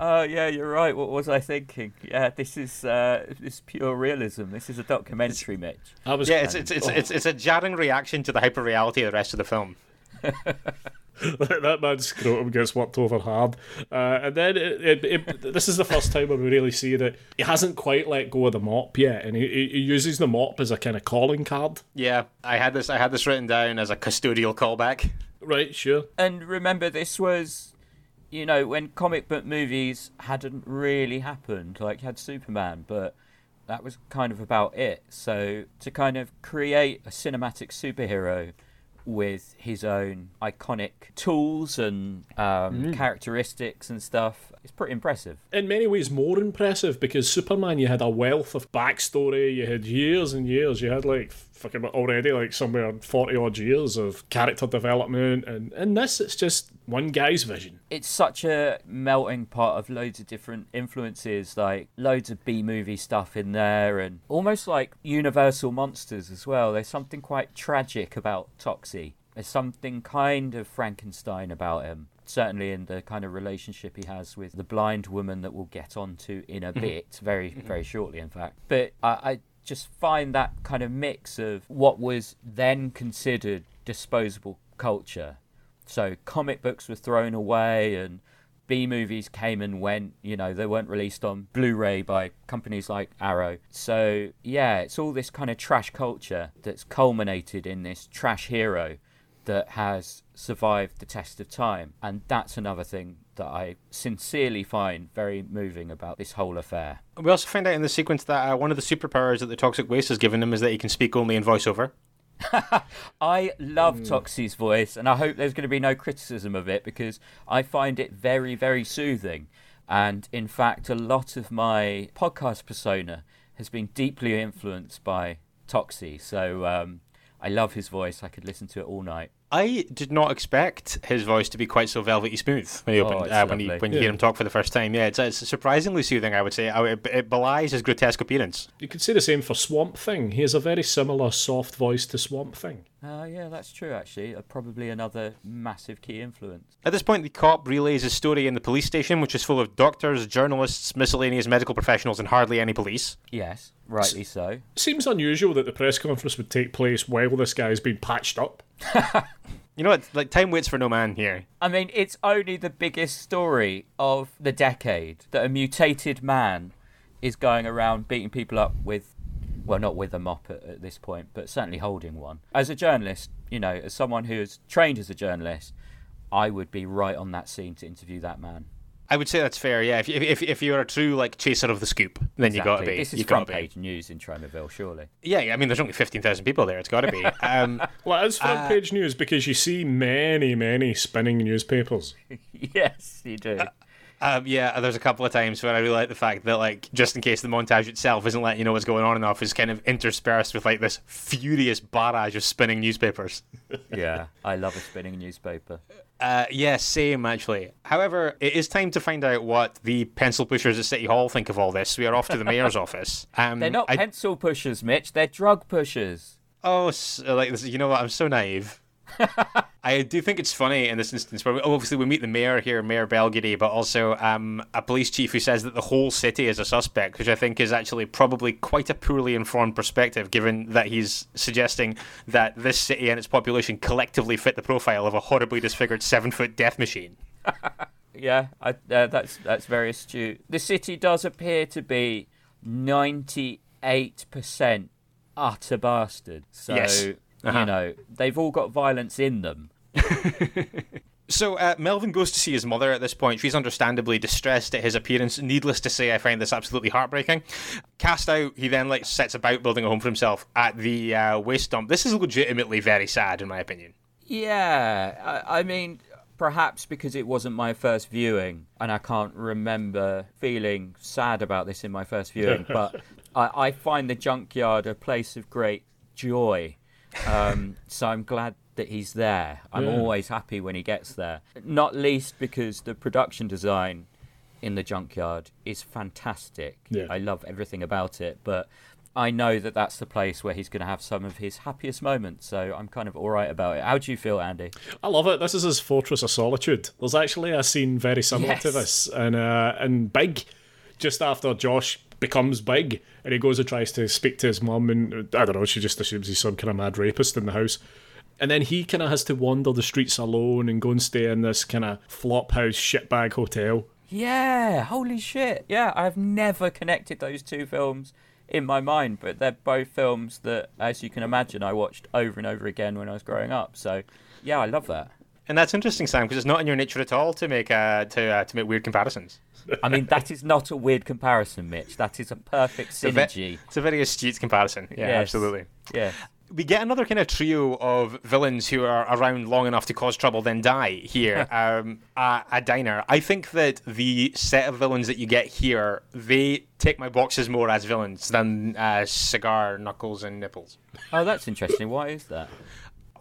Oh yeah, you're right. What was I thinking? Yeah, this is uh, this is pure realism. This is a documentary, Mitch. I was Yeah, it's it's it's, it's, it's a jarring reaction to the hyper reality of the rest of the film. that man's scrotum gets worked over hard, uh, and then it, it, it, this is the first time where we really see that he hasn't quite let go of the mop yet, and he, he he uses the mop as a kind of calling card. Yeah, I had this I had this written down as a custodial callback. Right, sure. And remember, this was, you know, when comic book movies hadn't really happened. Like, you had Superman, but that was kind of about it. So, to kind of create a cinematic superhero with his own iconic tools and um, characteristics and stuff, it's pretty impressive. in many ways more impressive because Superman, you had a wealth of backstory, you had years and years, you had like fucking already like somewhere forty odd years of character development, and in this it's just one guy's vision. It's such a melting pot of loads of different influences, like loads of B movie stuff in there, and almost like Universal monsters as well. There's something quite tragic about Toxie. There's something kind of Frankenstein about him certainly in the kind of relationship he has with the blind woman that we'll get onto in a mm-hmm. bit, very, mm-hmm. very shortly, in fact. But I, I just find that kind of mix of what was then considered disposable culture. So comic books were thrown away and B movies came and went, you know, they weren't released on Blu ray by companies like Arrow. So, yeah, it's all this kind of trash culture that's culminated in this trash hero that has survived the test of time. And that's another thing that I sincerely find very moving about this whole affair. We also find out in the sequence that uh, one of the superpowers that the toxic waste has given him is that he can speak only in voiceover. I love mm. Toxie's voice, and I hope there's going to be no criticism of it because I find it very, very soothing. And in fact, a lot of my podcast persona has been deeply influenced by Toxie. So um, I love his voice. I could listen to it all night. I did not expect his voice to be quite so velvety smooth when he oh, opened, uh, when you when you yeah. hear him talk for the first time. Yeah, it's, it's surprisingly soothing. I would say it, it belies his grotesque appearance. You could say the same for Swamp Thing. He has a very similar soft voice to Swamp Thing. Uh, yeah, that's true, actually. Uh, probably another massive key influence. At this point, the cop relays his story in the police station, which is full of doctors, journalists, miscellaneous medical professionals, and hardly any police. Yes, rightly so. Seems unusual that the press conference would take place while this guy's been patched up. you know what? Like, time waits for no man here. I mean, it's only the biggest story of the decade that a mutated man is going around beating people up with well, not with a mop at, at, this point, but certainly holding one. As a journalist, you know, as someone who is trained as a journalist, I would be right on that scene to interview that man. I would say that's fair. Yeah, if if if you're a true like chaser of the scoop, then exactly. you got to be. This is you front page news in Tromaville, surely. Yeah, I mean, there's only fifteen thousand people there. It's got to be. Um, well, it's front uh, page news because you see many, many spinning newspapers. yes, you do. Uh, um, yeah, there's a couple of times where I really like the fact that, like, just in case the montage itself isn't letting you know what's going on enough, is kind of interspersed with like this furious barrage of spinning newspapers. yeah, I love a spinning newspaper. Uh, yeah, same actually. However, it is time to find out what the pencil pushers at City Hall think of all this. We are off to the mayor's office. Um, They're not I... pencil pushers, Mitch. They're drug pushers. Oh, so, like this you know what? I'm so naive. I do think it's funny in this instance where we, obviously we meet the mayor here, Mayor Belgoody, but also um, a police chief who says that the whole city is a suspect, which I think is actually probably quite a poorly informed perspective, given that he's suggesting that this city and its population collectively fit the profile of a horribly disfigured seven foot death machine. yeah, I, uh, that's that's very astute. The city does appear to be ninety eight percent utter bastard. So yes. Uh-huh. you know they've all got violence in them. So uh, Melvin goes to see his mother at this point. She's understandably distressed at his appearance. Needless to say, I find this absolutely heartbreaking. Cast out, he then like sets about building a home for himself at the uh, waste dump. This is legitimately very sad, in my opinion. Yeah, I, I mean, perhaps because it wasn't my first viewing, and I can't remember feeling sad about this in my first viewing. but I, I, find the junkyard a place of great joy. Um, so I'm glad that he's there. I'm yeah. always happy when he gets there. Not least because the production design in the junkyard is fantastic. Yeah. I love everything about it, but I know that that's the place where he's going to have some of his happiest moments. So I'm kind of all right about it. How do you feel, Andy? I love it. This is his Fortress of Solitude. There's actually a scene very similar yes. to this, and uh, and Big, just after Josh becomes big and he goes and tries to speak to his mum and I don't know she just assumes he's some kind of mad rapist in the house and then he kind of has to wander the streets alone and go and stay in this kind of flop house shitbag hotel. Yeah, holy shit. Yeah, I've never connected those two films in my mind, but they're both films that, as you can imagine, I watched over and over again when I was growing up. So, yeah, I love that. And that's interesting, Sam, because it's not in your nature at all to make uh, to uh, to make weird comparisons. I mean, that is not a weird comparison, Mitch. That is a perfect synergy. It's a, ve- it's a very astute comparison. Yeah, yes. absolutely. Yeah we get another kind of trio of villains who are around long enough to cause trouble then die here um, at a diner. I think that the set of villains that you get here, they take my boxes more as villains than uh, Cigar, Knuckles, and Nipples. Oh, that's interesting. Why is that?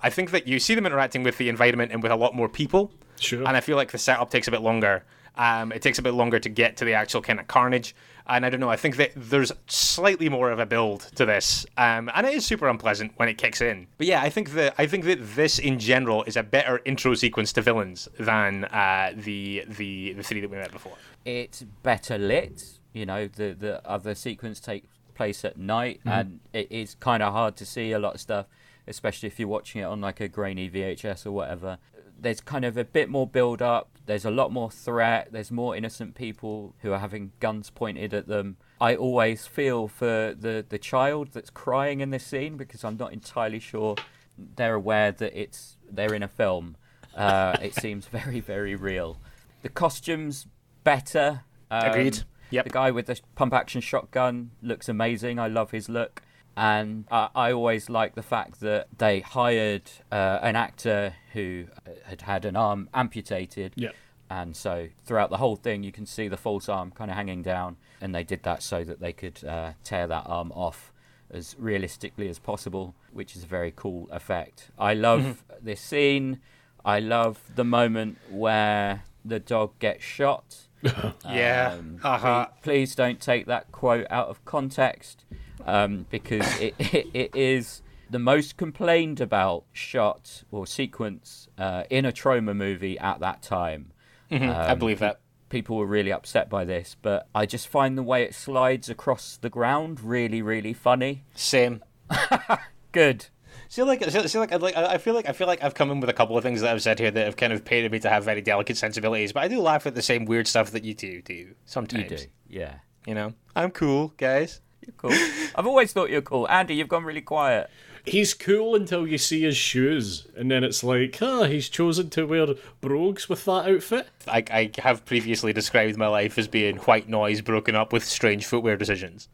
I think that you see them interacting with the environment and with a lot more people. Sure. And I feel like the setup takes a bit longer. Um, it takes a bit longer to get to the actual kind of carnage. And I don't know, I think that there's slightly more of a build to this. Um, and it is super unpleasant when it kicks in. But yeah, I think that I think that this in general is a better intro sequence to villains than uh, the, the the three that we met before. It's better lit. You know, the the other sequence takes place at night, and it is kind of hard to see a lot of stuff, especially if you're watching it on like a grainy VHS or whatever. There's kind of a bit more build up. There's a lot more threat. There's more innocent people who are having guns pointed at them. I always feel for the the child that's crying in this scene because I'm not entirely sure they're aware that it's they're in a film. Uh, it seems very very real. The costumes better. Um, Agreed. Yep. The guy with the pump action shotgun looks amazing. I love his look. And uh, I always like the fact that they hired uh, an actor who had had an arm amputated. Yeah. And so throughout the whole thing, you can see the false arm kind of hanging down. And they did that so that they could uh, tear that arm off as realistically as possible, which is a very cool effect. I love this scene. I love the moment where the dog gets shot. Yeah. Um, uh-huh. please, please don't take that quote out of context um, because it, it, it is the most complained about shot or sequence uh, in a Troma movie at that time. I Um, believe that. People were really upset by this, but I just find the way it slides across the ground really, really funny. Same. Good. See, like, see, like, I like, I feel like, I feel like I've come in with a couple of things that I've said here that have kind of painted me to have very delicate sensibilities. But I do laugh at the same weird stuff that you do do sometimes. You do. Yeah. You know, I'm cool, guys. You're cool. I've always thought you're cool. Andy, you've gone really quiet. He's cool until you see his shoes, and then it's like, huh, he's chosen to wear brogues with that outfit. I, I have previously described my life as being white noise broken up with strange footwear decisions.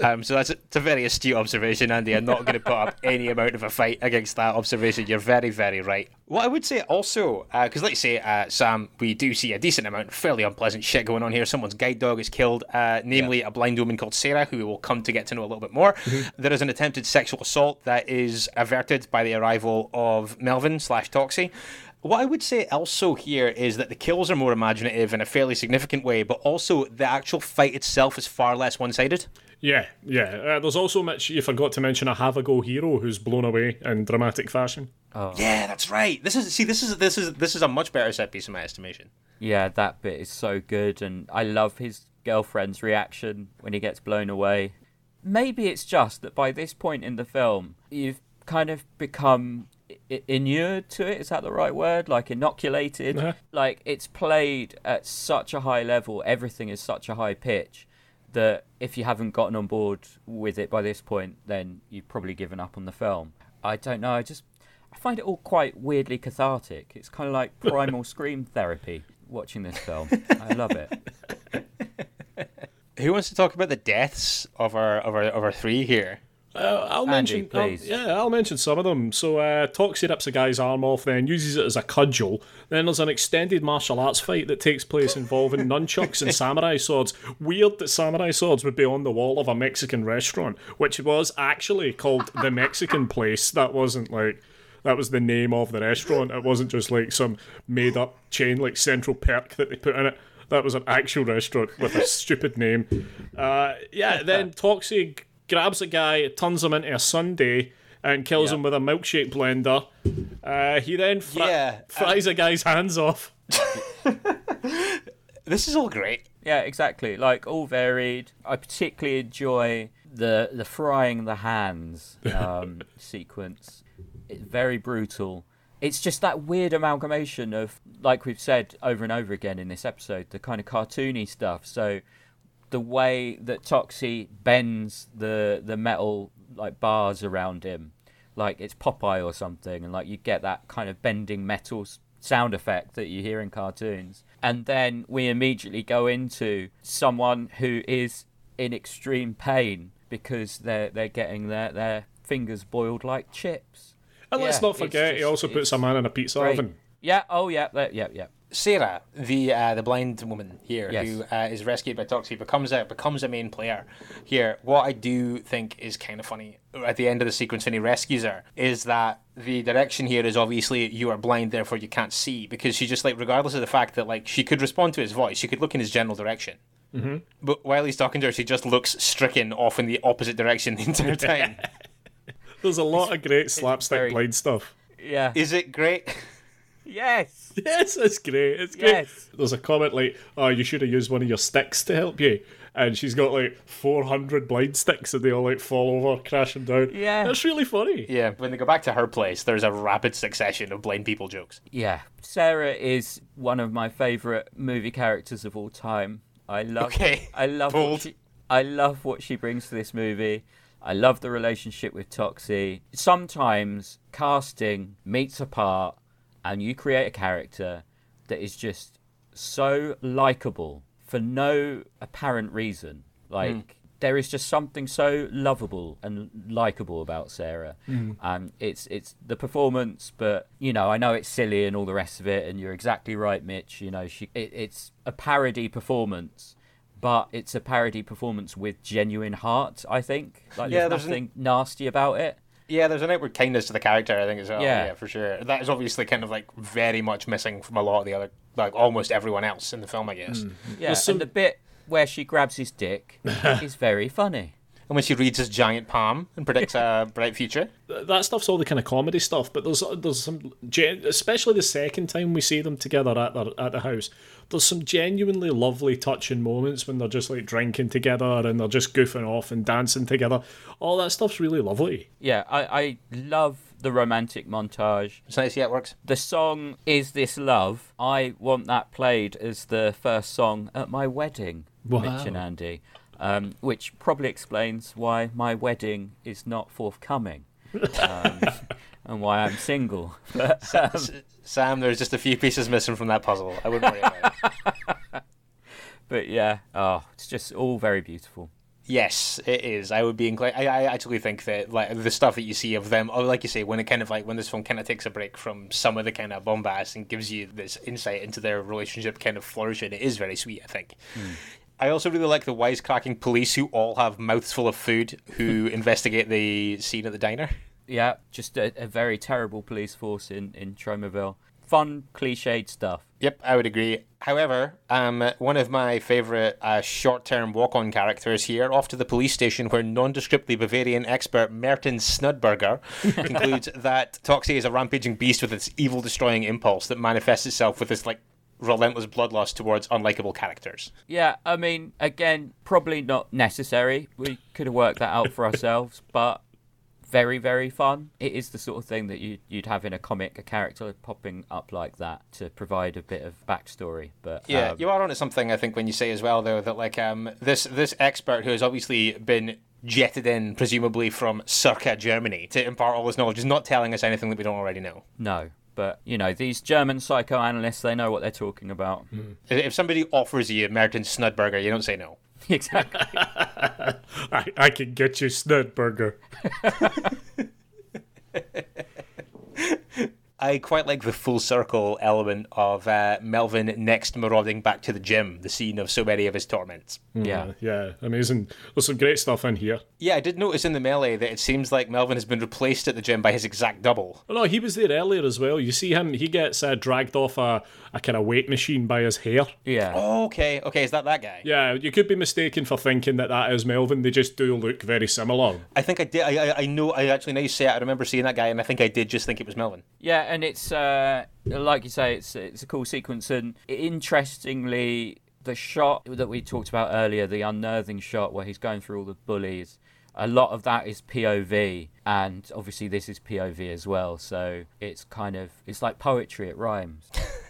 Um, so that's a, it's a very astute observation, Andy. I'm not going to put up any amount of a fight against that observation. You're very, very right. What I would say also, because like you say, uh, Sam, we do see a decent amount of fairly unpleasant shit going on here. Someone's guide dog is killed, uh, namely a blind woman called Sarah, who we will come to get to know a little bit more. There is an attempted sexual assault that is averted by the arrival of Melvin slash Toxie. What I would say also here is that the kills are more imaginative in a fairly significant way, but also the actual fight itself is far less one sided. Yeah, yeah. Uh, there's also Mitch. You forgot to mention a have a go hero who's blown away in dramatic fashion. Yeah, that's right. This is see, this is this is this is a much better set piece in my estimation. Yeah, that bit is so good, and I love his girlfriend's reaction when he gets blown away. Maybe it's just that by this point in the film, you've kind of become i- inured to it. Is that the right word? Like inoculated. Like it's played at such a high level. Everything is such a high pitch that if you haven't gotten on board with it by this point, then you've probably given up on the film. I don't know. I just I find it all quite weirdly cathartic. It's kind of like primal scream therapy watching this film. I love it. Who wants to talk about the deaths of our of our of our three here? Uh, I'll Andy, mention, I'll- yeah, I'll mention some of them. So, uh, Toxie rips a guy's arm off, then uses it as a cudgel. Then there's an extended martial arts fight that takes place involving nunchucks and samurai swords. Weird that samurai swords would be on the wall of a Mexican restaurant, which was actually called the Mexican Place. That wasn't like that was the name of the restaurant. It wasn't just like some made up chain like Central Perk that they put in it. That was an actual restaurant with a stupid name. Uh, yeah, then Toxie g- grabs a guy, turns him into a sundae, and kills Yeah. him with a milkshake blender. Uh, he then fri- Yeah, fries a guy's hands off. This is all great. Yeah, exactly. Like all varied. I particularly enjoy the the frying the hands um, sequence. It's very brutal. It's just that weird amalgamation of, like we've said over and over again in this episode, the kind of cartoony stuff. So the way that Toxie bends the the metal like bars around him, like it's Popeye or something, and like you get that kind of bending metal sound effect that you hear in cartoons. And then we immediately go into someone who is in extreme pain because they're they're getting their their fingers boiled like chips. And let's not forget, he also puts a man in a pizza great. oven. Yeah. Oh yeah. Yeah. Yeah. Sarah, the uh, the blind woman here Yes. who uh, is rescued by Toxie, becomes a becomes a main player here. What I do think is kind of funny at the end of the sequence when he rescues her is that the direction here is obviously you are blind, therefore you can't see because she just like regardless of the fact that like she could respond to his voice, she could look in his general direction. Mm-hmm. But while he's talking to her, she just looks stricken off in the opposite direction the entire time. There's a lot of great slapstick very- blind stuff. Yeah. is it great? Yes. Yes, it's great. It's great. Yes. There's a comment like, "Oh, you should have used one of your sticks to help you," and she's got like 400 blind sticks, and they all like fall over, crashing down. Yeah. that's really funny. Yeah. When they go back to her place, there's a rapid succession of blind people jokes. Yeah. Sarah is one of my favorite movie characters of all time. I love. Okay, I love. bold. What she, I love what she brings to this movie. I love the relationship with Toxie. Sometimes casting meets apart, and you create a character that is just so likable for no apparent reason. Like there is just something so lovable and likable about Sarah. Um, it's it's the performance, but you know I know it's silly and all the rest of it. And you're exactly right, Mitch. You know she it, it's a parody performance. But it's a parody performance with genuine heart, I think. Like, Yeah, there's there's an- nothing nasty about it. Yeah, there's an outward kindness to the character, I think, as well. Yeah. Yeah. for sure. That is obviously kind of like very much missing from a lot of the other, like almost everyone else in the film, I guess. Mm. Yeah, There's some- and the bit where she grabs his dick is very funny. And when she reads his giant palm and predicts a bright future. That stuff's all the kind of comedy stuff, but there's there's some, especially the second time we see them together at the at the house. There's some genuinely lovely, touching moments when they're just like drinking together and they're just goofing off and dancing together. All that stuff's really lovely. Yeah, I, I love the romantic montage. It's nice, yeah, it works. The song Is This Love? I want that played as the first song at my wedding, Wow. Mitch and Andy. Um, which probably explains why my wedding is not forthcoming. Um, and why I'm single. But, um, S- Sam, there's just a few pieces missing from that puzzle. I wouldn't worry about it. but yeah, oh, it's just all very beautiful. Yes, it is. I would be inclined. I, I actually think that like the stuff that you see of them, or like you say, when it kind of like when this film kind of takes a break from some of the kind of bombast and gives you this insight into their relationship kind of flourishing, it is very sweet. I think. Hmm. I also really like the wisecracking police who all have mouths full of food who investigate the scene at the diner. Yeah, just a, a very terrible police force in, in Tromaville. Fun, cliched stuff. Yep, I would agree. However, um, one of my favourite uh, short-term walk-on characters here, off to the police station where nondescriptly Bavarian expert Merton Snudberger concludes that Toxie is a rampaging beast with its evil destroying impulse that manifests itself with this like relentless bloodlust towards unlikable characters. Yeah, I mean, again, probably not necessary. We could have worked that out for ourselves, but very, very fun. It is the sort of thing that you, you'd have in a comic, a character popping up like that to provide a bit of backstory. But Yeah, um, you are onto something I think when you say as well though that like um this this expert who has obviously been jetted in presumably from circa Germany to impart all this knowledge is not telling us anything that we don't already know. no. But, you know, these German psychoanalysts, they know what they're talking about. If somebody offers you a Merton Snudberger, you don't say no. Exactly. I, I can get you Snudburger. I quite like the full circle element of uh, Melvin next marauding back to the gym, the scene of so many of his torments. Yeah. Yeah, amazing. There's some great stuff in here. Yeah, I did notice in the melee that it seems like Melvin has been replaced at the gym by his exact double. Oh no, he was there earlier as well. You see him, he gets uh, dragged off a, a kind of weight machine by his hair. Yeah. Oh, okay, okay, is that that guy? Yeah, you could be mistaken for thinking that that is Melvin. They just do look very similar. I think I did. I, I, I know. I actually now you say it. I remember seeing that guy, and I think I did just think it was Melvin. Yeah, and it's uh, like you say, it's it's a cool sequence, and interestingly, the shot that we talked about earlier, the unnerving shot where he's going through all the bullies, a lot of that is POV, and obviously this is POV as well. So it's kind of it's like poetry. It rhymes.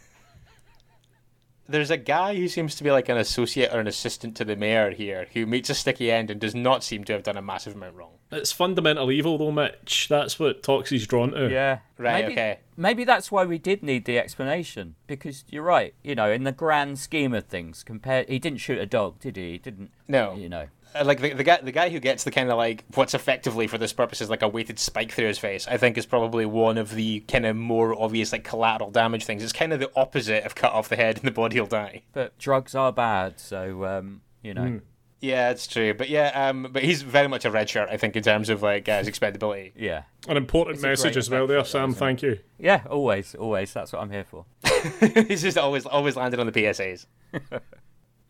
There's a guy who seems to be like an associate or an assistant to the mayor here, who meets a sticky end and does not seem to have done a massive amount wrong. It's fundamental evil though, Mitch. That's what Toxie's drawn to. Yeah. Right, Maybe, okay. Maybe that's why we did need the explanation because you're right. You know, in the grand scheme of things, compared, he didn't shoot a dog, did he? He didn't. No. You know. Uh, like the, the guy the guy who gets the kind of like what's effectively for this purpose is like a weighted spike through his face i think is probably one of the kind of more obvious like collateral damage things it's kind of the opposite of cut off the head and the body will die But drugs are bad, so um, you know. yeah it's true but yeah um but he's very much a red shirt i think in terms of like uh, his expendability Yeah. An important It's message as well there, for Sam. Thank you. Yeah, always, always. That's what I'm here for. he's just always always landed on the psas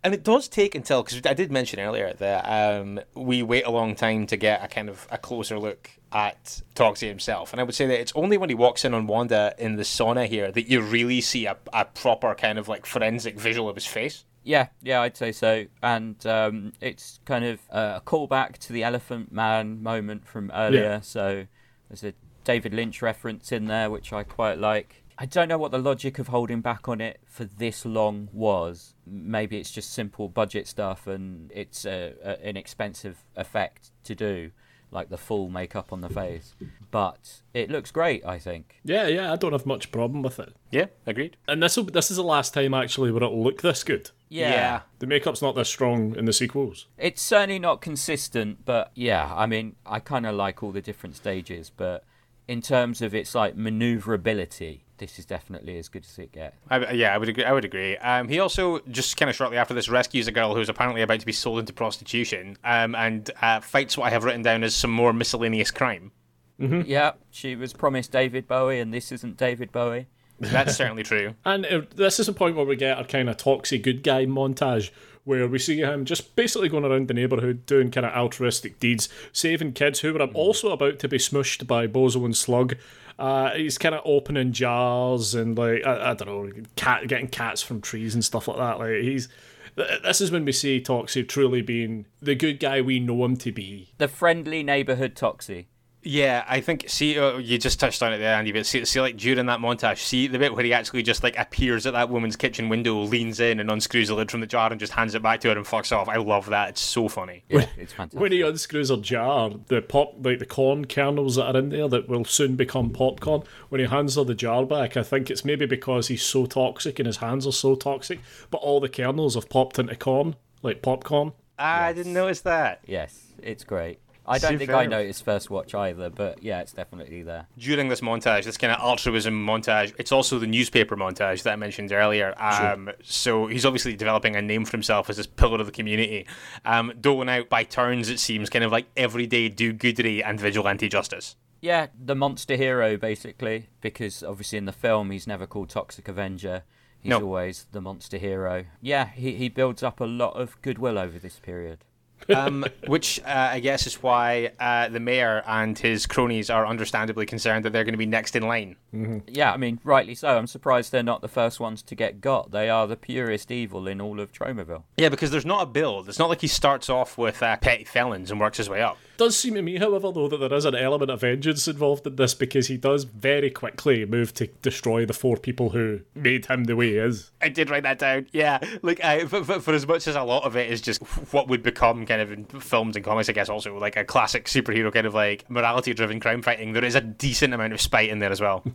And it does take until because I did mention earlier that um, we wait a long time to get a kind of a closer look at Toxie himself, and I would say that it's only when he walks in on Wanda in the sauna here that you really see a, a proper kind of like forensic visual of his face. Yeah, yeah, I'd say so. And um, it's kind of uh, a callback to the Elephant Man moment from earlier. Yeah. So there's a David Lynch reference in there, which I quite like. I don't know what the logic of holding back on it for this long was. Maybe it's just simple budget stuff and it's a, a, an expensive effect to do, like the full makeup on the face. But it looks great, I think. Yeah, yeah, I don't have much problem with it. Yeah, agreed. And this will this is the last time actually where it'll look this good. Yeah. The makeup's not this strong in the sequels. It's certainly not consistent, but yeah, I mean, I kind of like all the different stages, but in terms of its like maneuverability, this is definitely as good as it gets. I, yeah, I would agree. I would agree. Um, he also just kind of shortly after this rescues a girl who's apparently about to be sold into prostitution, um, and uh, fights what I have written down as some more miscellaneous crime. Yeah, she was promised David Bowie, and this isn't David Bowie. That's certainly true. And uh, this is a point where we get our kind of toxic good guy montage where we see him just basically going around the neighbourhood doing kind of altruistic deeds, saving kids who were also about to be smushed by Bozo and Slug. Uh, he's kind of opening jars and like I, I don't know, cat getting cats from trees and stuff like that. Like he's this is when we see Toxie truly being the good guy we know him to be. The friendly neighborhood Toxie. Yeah, I think. See, uh, you just touched on it there, Andy. But see, see, like during that montage, see the bit where he actually just like appears at that woman's kitchen window, leans in, and unscrews the lid from the jar, and just hands it back to her and fucks off. I love that. It's so funny. Yeah, it's fantastic. When he unscrews a jar, the pop like the corn kernels that are in there that will soon become popcorn. When he hands her the jar back, I think it's maybe because he's so toxic and his hands are so toxic, but all the kernels have popped into corn, like popcorn. Ah, I didn't notice that. Yes, it's great. I don't think I noticed first watch either, but yeah, it's definitely there. During this montage, this kind of altruism montage, it's also the newspaper montage that I mentioned earlier. Um, So he's obviously developing a name for himself as this pillar of the community, um, doling out by turns, it seems, kind of like everyday do goodery and vigilante justice. Yeah, the monster hero basically, because obviously in the film he's never called Toxic Avenger. He's No. always the monster hero. Yeah, he he builds up a lot of goodwill over this period. Um, which uh, I guess is why uh, the mayor and his cronies are understandably concerned that they're going to be next in line. Yeah, I mean, rightly so. I'm surprised they're not the first ones to get got. They are the purest evil in all of Tromaville. Yeah, because there's not a build. It's not like he starts off with uh, petty felons and works his way up. Does seem to me, however, though, that there is an element of vengeance involved in this because he does very quickly move to destroy the four people who made him the way he is. I did write that down. Yeah, like I, for, for, for as much as a lot of it is just what would become kind of in films and comics, I guess also like a classic superhero kind of like morality-driven crime fighting. There is a decent amount of spite in there as well.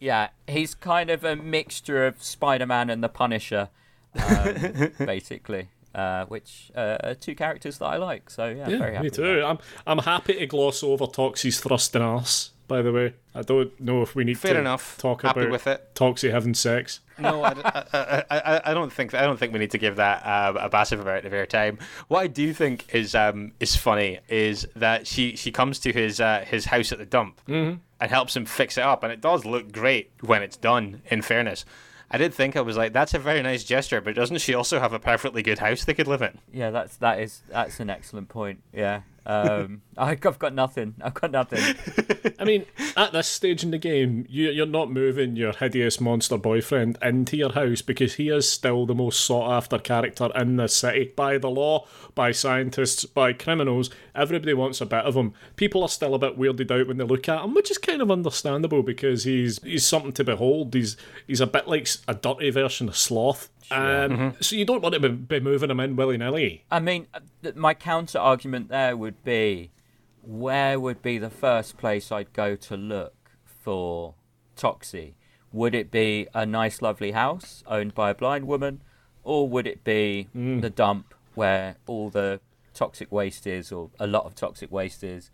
Yeah, he's kind of a mixture of Spider-Man and the Punisher, um, basically. Uh, which uh, are two characters that I like. So yeah, very happy. me too. I'm I'm happy to gloss over Toxie's thrusting ass. By the way, I don't know if we need Fair to enough. talk Happy about with it. Toxie having sex. No, I, I, I, I, I don't think I don't think we need to give that uh, a massive amount of airtime. What I do think is um is funny is that she she comes to his uh, his house at the dump and helps him fix it up, and it does look great when it's done. In fairness, I did think I was like, that's a very nice gesture, but doesn't she also have a perfectly good house they could live in? Yeah, that's that is that's an excellent point. Yeah, um, I've got nothing. I've got nothing. I mean, at this stage in the game, you, you're not moving your hideous monster boyfriend into your house because he is still the most sought after character in the city by the law, by scientists, by criminals. Everybody wants a bit of him. People are still a bit weirded out when they look at him, which is kind of understandable because he's he's something to behold. He's he's a bit like a dirty version of Sloth. Um, So you don't want to be, be moving him in willy nilly. I mean, uh, my counter argument there would be, where would be the first place I'd go to look for Toxie? Would it be a nice, lovely house owned by a blind woman, or would it be the dump where all the toxic waste is, or a lot of toxic waste is.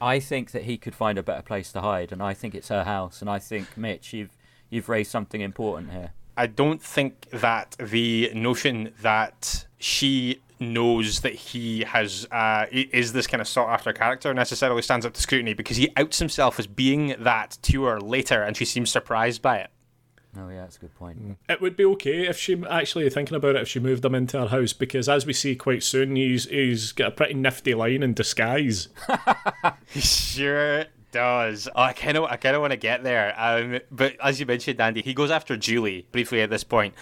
I think that he could find a better place to hide, and I think it's her house. And I think Mitch, you've you've raised something important here. I don't think that the notion that she knows that he has uh, is this kind of sought after character necessarily stands up to scrutiny because he outs himself as being that to her later, and she seems surprised by it. Oh yeah, that's a good point. It would be okay if she actually thinking about it if she moved him into her house because as we see quite soon he's he's got a pretty nifty line in disguise. sure does. Oh, I kind of, I kind of want to get there. Um, but as you mentioned, Andy, he goes after Julie briefly at this point.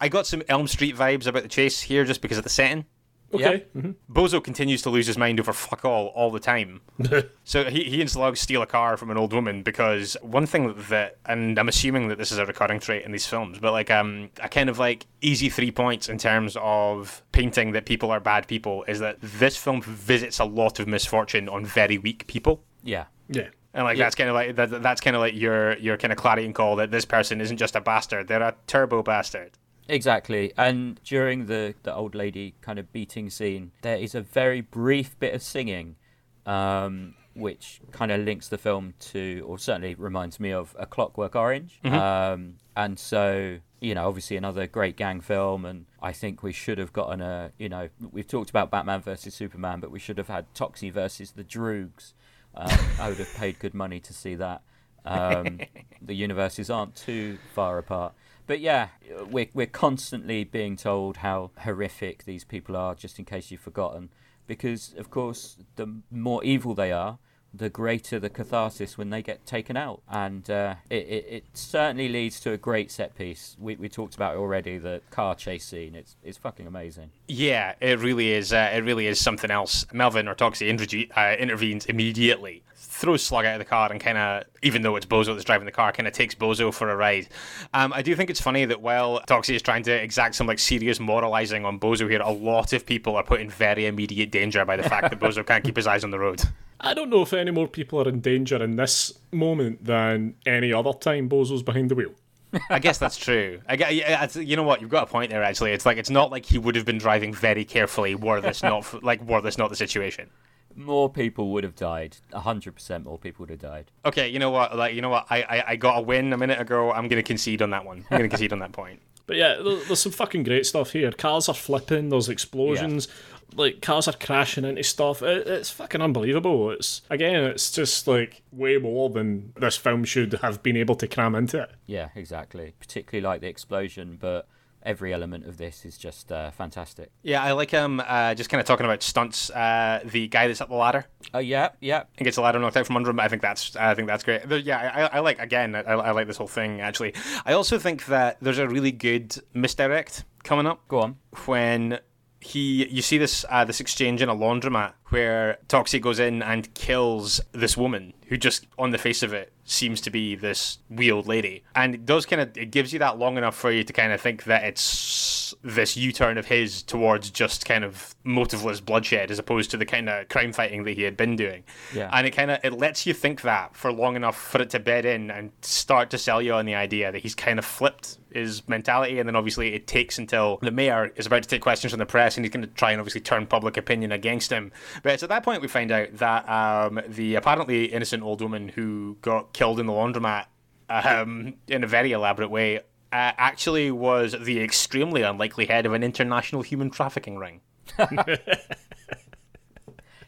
I got some Elm Street vibes about the chase here, just because of the setting. Okay. Mm-hmm. Bozo continues to lose his mind over fuck all all the time. so he, he and Slug steal a car from an old woman because one thing that, and I'm assuming that this is a recurring trait in these films, but like um, a kind of like easy three points in terms of painting that people are bad people is that this film visits a lot of misfortune on very weak people. Yeah. Yeah. And like that's kind of like that, that's kind of like your your kind of clarion call that this person isn't just a bastard; they're a turbo bastard. Exactly. And during the, the old lady kind of beating scene, there is a very brief bit of singing, um, which kind of links the film to, or certainly reminds me of A Clockwork Orange. Um, and so, you know, obviously another great gang film. And I think we should have gotten a, you know, we've talked about Batman versus Superman, but we should have had Toxie versus the Droogs. Um, I would have paid good money to see that. Um, the universes aren't too far apart. But yeah, we're, we're constantly being told how horrific these people are, just in case you've forgotten. Because, of course, the more evil they are, the greater the catharsis when they get taken out. And uh, it, it, it certainly leads to a great set piece. We, we talked about it already, the car chase scene. It's, it's fucking amazing. Yeah, it really is. Uh, it really is something else. Melvin or Toxie introdu- uh, intervenes immediately, throws Slug out of the car, and kind of, even though it's Bozo that's driving the car, kind of takes Bozo for a ride. Um, I do think it's funny that while Toxie is trying to exact some like serious moralizing on Bozo here, a lot of people are put in very immediate danger by the fact that Bozo can't keep his eyes on the road. I don't know if any more people are in danger in this moment than any other time Bozo's behind the wheel. I guess that's true. I get, yeah, you know what? You've got a point there. Actually, it's like it's not like he would have been driving very carefully were this not f- like were this not the situation. More people would have died. 100% more people would have died. Okay, you know what? Like, you know what? I, I, I got a win a minute ago. I'm gonna concede on that one. I'm gonna concede on that point. But yeah, there's some fucking great stuff here. Cars are flipping, there's explosions, like cars are crashing into stuff. It, it's fucking unbelievable. It's again, it's just like way more than this film should have been able to cram into it. Yeah, exactly. Particularly like the explosion, but every element of this is just uh, fantastic. Yeah, I like him. Uh, just kind of talking about stunts. Uh, the guy that's up the ladder Oh, yeah, yeah. and gets the ladder knocked out from under him. I think that's I think that's great. But yeah, I, I like again. I, I like this whole thing actually. I also think that there's a really good misdirect coming up. Go on. when he you see this uh, this exchange in a laundromat where Toxie goes in and kills this woman who just on the face of it seems to be this wee old lady and it does kind of it gives you that long enough for you to kind of think that it's this u-turn of his towards just kind of motiveless bloodshed as opposed to the kind of crime fighting that he had been doing Yeah. and it kind of it lets you think that for long enough for it to bed in and start to sell you on the idea that he's kind of flipped his mentality and then obviously it takes until the mayor is about to take questions from the press and he's going to try and obviously turn public opinion against him but it's at that point we find out that um, the apparently innocent old woman who got killed in the laundromat um, in a very elaborate way uh, actually was the extremely unlikely head of an international human trafficking ring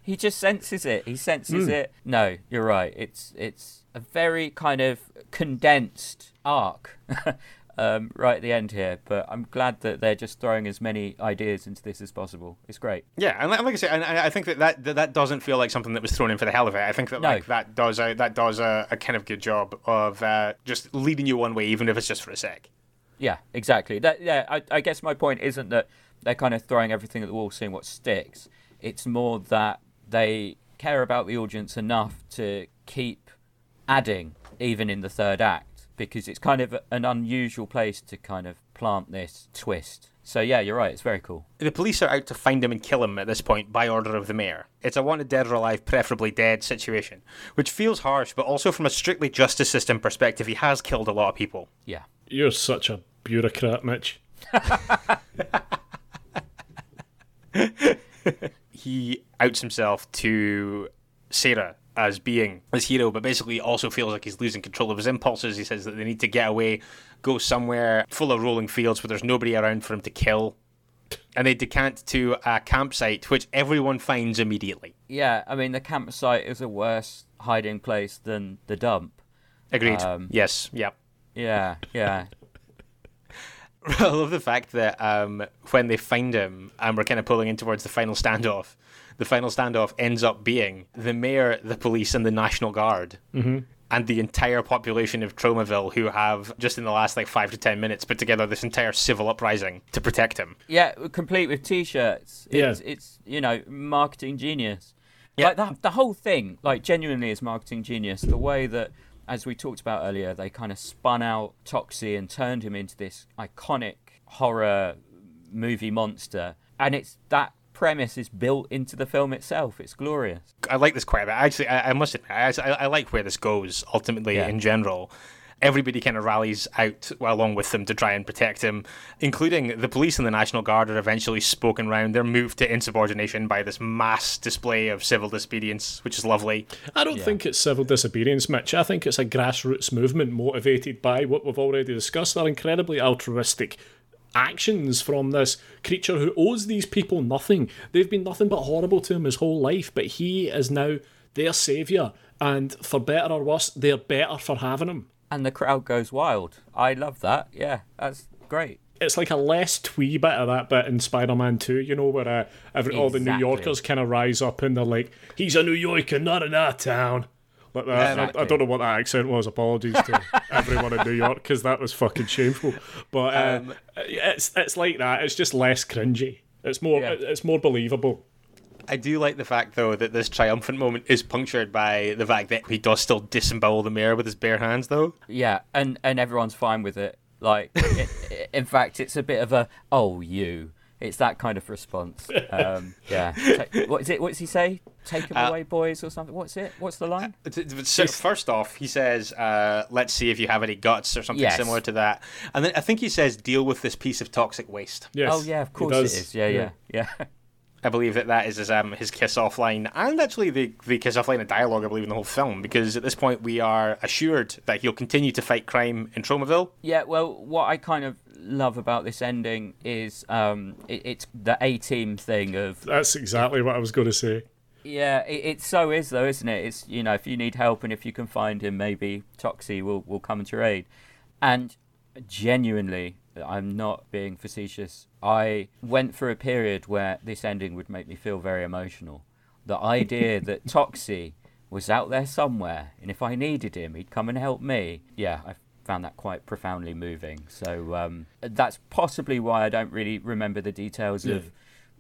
He just senses it. He senses it. No, you're right. It's it's a very kind of condensed arc um, right at the end here. But I'm glad that they're just throwing as many ideas into this as possible. It's great. Yeah, and like I say, and I I think that that, that that doesn't feel like something that was thrown in for the hell of it. I think that No. like that does a, that does a, a kind of good job of uh, just leading you one way, even if it's just for a sec. Yeah, exactly. That yeah, I, I guess my point isn't that they're kind of throwing everything at the wall, seeing what sticks. It's more that they care about the audience enough to keep adding, even in the third act, because it's kind of an unusual place to kind of plant this twist. So yeah, you're right. It's very cool. The police are out to find him and kill him at this point by order of the mayor. It's a wanted dead or alive, preferably dead situation, which feels harsh, but also from a strictly justice system perspective, he has killed a lot of people. Yeah. You're such a bureaucrat, Mitch. he outs himself to Sarah as being his hero, but basically also feels like he's losing control of his impulses. He says that they need to get away, go somewhere full of rolling fields where there's nobody around for him to kill. And they decant to a campsite, which everyone finds immediately. Yeah, I mean the campsite is a worse hiding place than the dump. Agreed. Um, yes. Yep. Yeah, yeah. I love the fact that um, when they find him and we're kind of pulling in towards the final standoff, the final standoff ends up being the mayor, the police, and the National Guard. Mm-hmm. And the entire population of Tromaville, who have just in the last like five to ten minutes put together this entire civil uprising to protect him. Yeah, complete with t-shirts. Yeah. It's, it's you know, marketing genius. Yeah. Like the, the whole thing, like genuinely is marketing genius. The way that, as we talked about earlier, they kind of spun out Toxie and turned him into this iconic horror movie monster. And it's that premise is built into the film itself. It's glorious. I like this quite a bit. Actually, I, I must admit, I, I I like where this goes ultimately Yeah. in general. Everybody kind of rallies out along with them to try and protect him, including the police and the National Guard are eventually spoken round. They're moved to insubordination by this mass display of civil disobedience, which is lovely. I don't think it's civil disobedience, Mitch. I think it's a grassroots movement motivated by what we've already discussed. They're incredibly altruistic actions from this creature who owes these people nothing. They've been nothing but horrible to him his whole life, but he is now their saviour. And for better or worse, they're better for having him. And the crowd goes wild. I love that. Yeah, that's great. It's like a less twee bit of that bit in Spider-Man 2, you know, where uh, every, all the New Yorkers kind of rise up and they're like, "He's a New Yorker, not in our town." Like that. I- I, don't know what that accent was. Apologies to everyone in New York because that was fucking shameful. But uh, Um, it's it's like that. It's just less cringy. It's more Yeah. it's more believable. I do like the fact, though, that this triumphant moment is punctured by the fact that he does still disembowel the mayor with his bare hands, though. Yeah, and and everyone's fine with it. Like, i in fact, it's a bit of a oh you. It's that kind of response. Um, yeah. Ta- what is it? What's he say? Take them Uh, away, boys, or something. What's it? What's the line? T- t- So first off, he says, uh, "Let's see if you have any guts" or something Yes. similar to that, and then I think he says, "Deal with this piece of toxic waste." Yes. oh yeah, of course it does. is. Yeah, yeah, yeah. I believe that that is his um his kiss off line, and actually the the kiss off line of dialogue. I believe in the whole film because at this point we are assured that he'll continue to fight crime in Tromaville. Yeah, well, what I kind of love about this ending is um, it, it's the A team thing of That's exactly what I was going to say. Yeah, it, it so is though, isn't it? It's you know if you need help and if you can find him, maybe Toxie will will come to your aid. And genuinely, I'm not being facetious. I went through a period where this ending would make me feel very emotional. The idea that Toxie was out there somewhere, and if I needed him, he'd come and help me. Yeah, I found that quite profoundly moving. So um, that's possibly why I don't really remember the details of,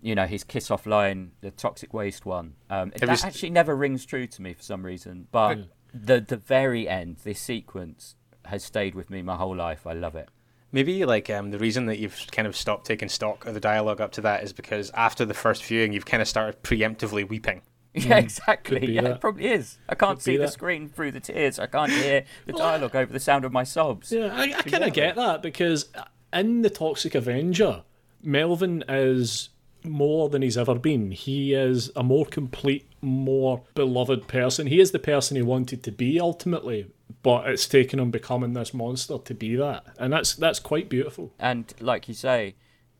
you know, his kiss off line, the toxic waste one. Um, Have that you actually never rings true to me for some reason. But the the very end, this sequence has stayed with me my whole life. I love it. Maybe like um, the reason that you've kind of stopped taking stock of the dialogue up to that is because after the first viewing, you've kind of started preemptively weeping. Yeah, exactly. Yeah, that. it probably is. I can't Could see be the that. screen through the tears. I can't hear the dialogue over the sound of my sobs. Yeah, I, I kind of get that because in the Toxic Avenger, Melvin is more than he's ever been. He is a more complete, more beloved person. He is the person he wanted to be ultimately, but it's taken him becoming this monster to be that, and that's that's quite beautiful. And like you say,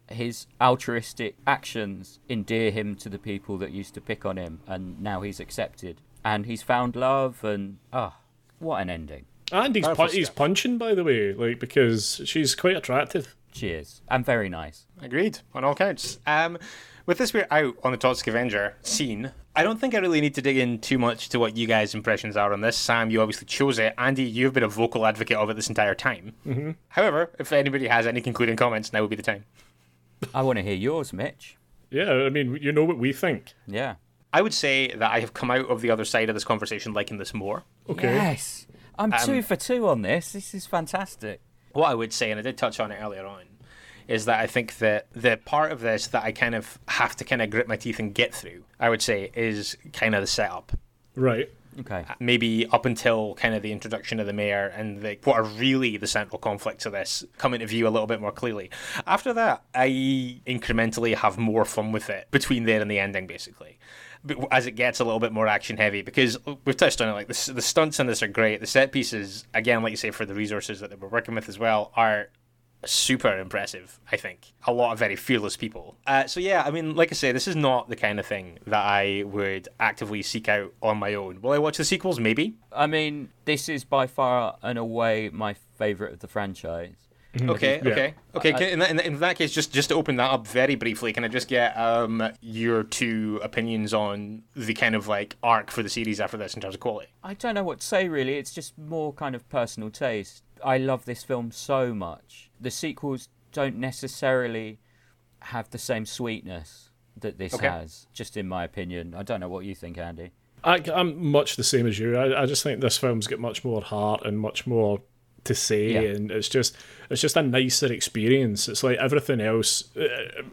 his altruistic actions endear him to the people that used to pick on him, and now he's accepted, and he's found love, and ah, what an ending! And he's Powerful pu- he's punching, by the way, like because she's quite attractive. Cheers, and very nice. Agreed on all counts. Um, with this, we're out on the Toxic Avenger scene. I don't think I really need to dig in too much to what you guys' impressions are on this. Sam, you obviously chose it. Andy, you've been a vocal advocate of it this entire time. Mm-hmm. However, if anybody has any concluding comments, now would be the time. I want to hear yours, Mitch. Yeah, I mean, you know what we think. Yeah. I would say that I have come out of the other side of this conversation liking this more. Okay. Yes, I'm two for two on this. This is fantastic. What I would say, and I did touch on it earlier on, is that I think that the part of this that I kind of have to kind of grit my teeth and get through, I would say, is kind of the setup. Right. Okay. Uh, maybe up until kind of the introduction of the mayor and the, what are really the central conflicts of this come into view a little bit more clearly. After that, I incrementally have more fun with it between there and the ending, basically. As it gets a little bit more action heavy, because we've touched on it, like the, the stunts in this are great. The set pieces, again, like you say, for the resources that they were working with as well, are super impressive, I think. A lot of very fearless people. Uh, so, yeah, I mean, like I say, this is not the kind of thing that I would actively seek out on my own. Will I watch the sequels? Maybe. I mean, this is by far and away my favourite of the franchise. Okay, Yeah. okay, okay. I- Can, in, that, in, that, in that case, just just to open that up very briefly, can I just get um your two opinions on the kind of like arc for the series after this in terms of quality? I don't know what to say really. It's just more kind of personal taste. I love this film so much. The sequels don't necessarily have the same sweetness that this Okay. has, just in my opinion. I don't know what you think, Andy. I, I'm much the same as you. I, I just think this film's got much more heart and much more to say, Yeah. and it's just it's just a nicer experience. It's like everything else. uh,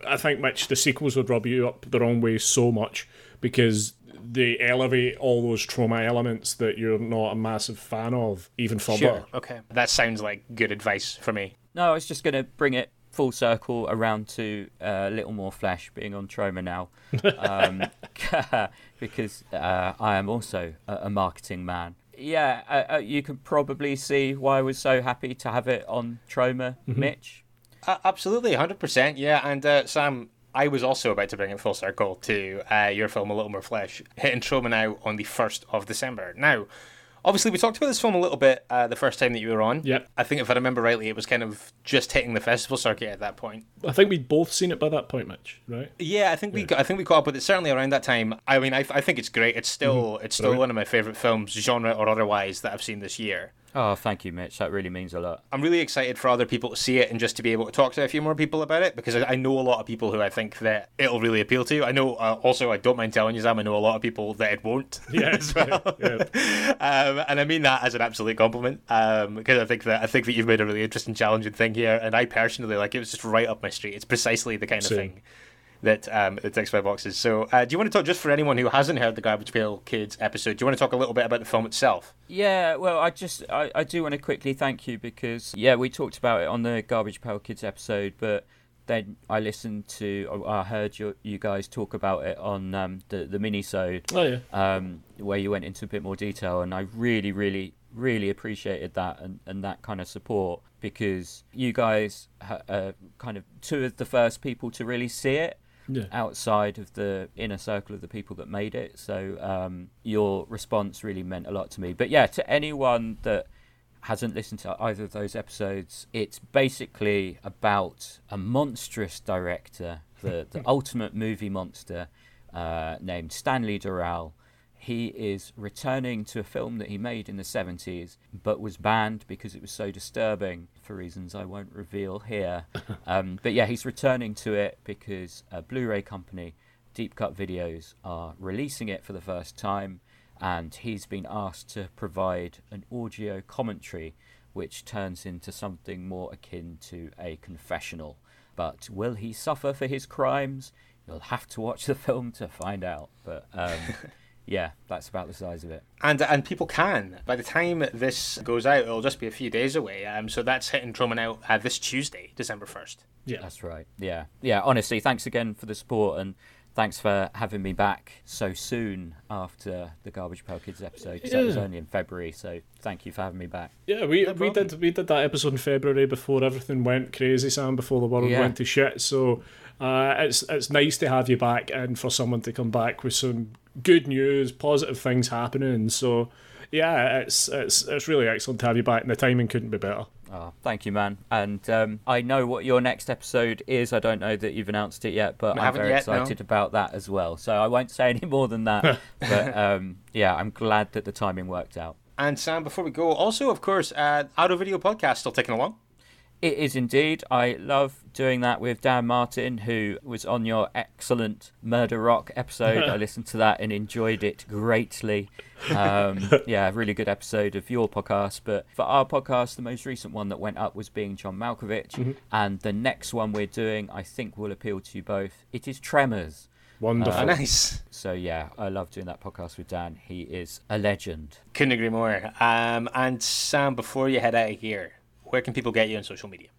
I think Mitch, the sequels would rub you up the wrong way so much because they elevate all those Troma elements that you're not a massive fan of even further. Okay. That sounds like good advice for me. No, I was just going to bring it full circle around to uh, Little More Flesh being on Troma now. Um, because uh, I am also a, a marketing man. Yeah, uh, uh, you can probably see why I was so happy to have it on Troma, Mitch. Uh, absolutely, hundred percent. Yeah, and uh, Sam, I was also about to bring it full circle to uh, your film, A Little More Flesh, hitting Troma now on the first of December. Now, obviously, we talked about this film a little bit uh, the first time that you were on. Yep. I think if I remember rightly, it was kind of just hitting the festival circuit at that point. I think we'd both seen it by that point, Mitch. Right? Yeah, I think we I think we caught up with it certainly around that time. I mean, I, I think it's great. It's still it's still Brilliant. one of my favorite films, genre or otherwise, that I've seen this year. Oh, thank you, Mitch. That really means a lot. I'm really excited for other people to see it and just to be able to talk to a few more people about it because I I know a lot of people who I think that it'll really appeal to. I know uh, also I don't mind telling you, Sam, I know a lot of people that it won't. Yeah. as well. yeah. um, and I mean that as an absolute compliment um, because I think that I think that you've made a really interesting, challenging thing here, and I personally like it was just right up my street. It's precisely the kind of thing that um, that ticks my boxes. So, uh, do you want to talk just for anyone who hasn't heard the Garbage Pail Kids episode? Do you want to talk a little bit about the film itself? Yeah, well, I just I, I do want to quickly thank you because yeah, we talked about it on the Garbage Pail Kids episode, but then I listened to I heard you you guys talk about it on um, the the mini-sode Oh yeah. um, where you went into a bit more detail, and I really, really, really appreciated that and, and that kind of support because you guys ha- are kind of two of the first people to really see it Yeah. outside of the inner circle of the people that made it. So um, your response really meant a lot to me. But yeah, to anyone that hasn't listened to either of those episodes, it's basically about a monstrous director, the, the ultimate movie monster, uh, named Stanley Doral. He is returning to a film that he made in the 70s, but was banned because it was so disturbing for reasons I won't reveal here. um, but yeah, he's returning to it because a Blu ray company, Deep Cut Videos, are releasing it for the first time, and he's been asked to provide an audio commentary which turns into something more akin to a confessional. But will he suffer for his crimes? You'll have to watch the film to find out. But um, yeah, that's about the size of it. And and people can. By the time this goes out, it'll just be a few days away. Um, so that's hitting Troma Now uh, this Tuesday, December first. Yeah. That's right. Yeah. Yeah. Honestly, thanks again for the support and thanks for having me back so soon after the Garbage Pail Kids episode. 'cause that was only in February. So thank you for having me back. Yeah, we No we did we did that episode in February before everything went crazy, Sam. Before the world Yeah. went to shit. So uh, it's it's nice to have you back and for someone to come back with some good news, positive things happening. So yeah, it's it's it's really excellent to have you back, and the timing couldn't be better. Oh, thank you, man. And um, I know what your next episode is. I don't know that you've announced it yet, but We I'm very yet, no. excited about that as well. So I won't say any more than that. but um, yeah, I'm glad that the timing worked out. And Sam, before we go, also of course, uh, Arrow Video Podcast still ticking along. It is indeed. I love doing that with Dan Martin, who was on your excellent Murder Rock episode. I listened to that and enjoyed it greatly. Um, yeah, really good episode of your podcast. But for our podcast, the most recent one that went up was being John Malkovich. And the next one we're doing, I think, will appeal to you both. It is Tremors. Wonderful. Oh, nice. So yeah, I love doing that podcast with Dan. He is a legend. Couldn't agree more. Um, and Sam, before you head out of here, where can people get you on social media?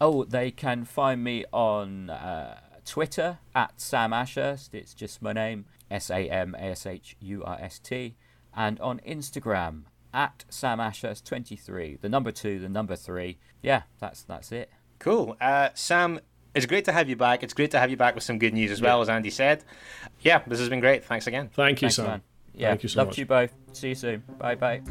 Oh, they can find me on uh, Twitter at Sam Ashurst. It's just my name, S A M A S H U R S T, and on Instagram at Sam Ashurst twenty three. The number two, the number three. Yeah, that's that's it. Cool. Uh, Sam, it's great to have you back. It's great to have you back with some good news as well, as Andy said. Yeah, this has been great. Thanks again. Thank you, Thanks, Sam. man. Yeah, Thank you so love much. you both. See you soon. Bye bye.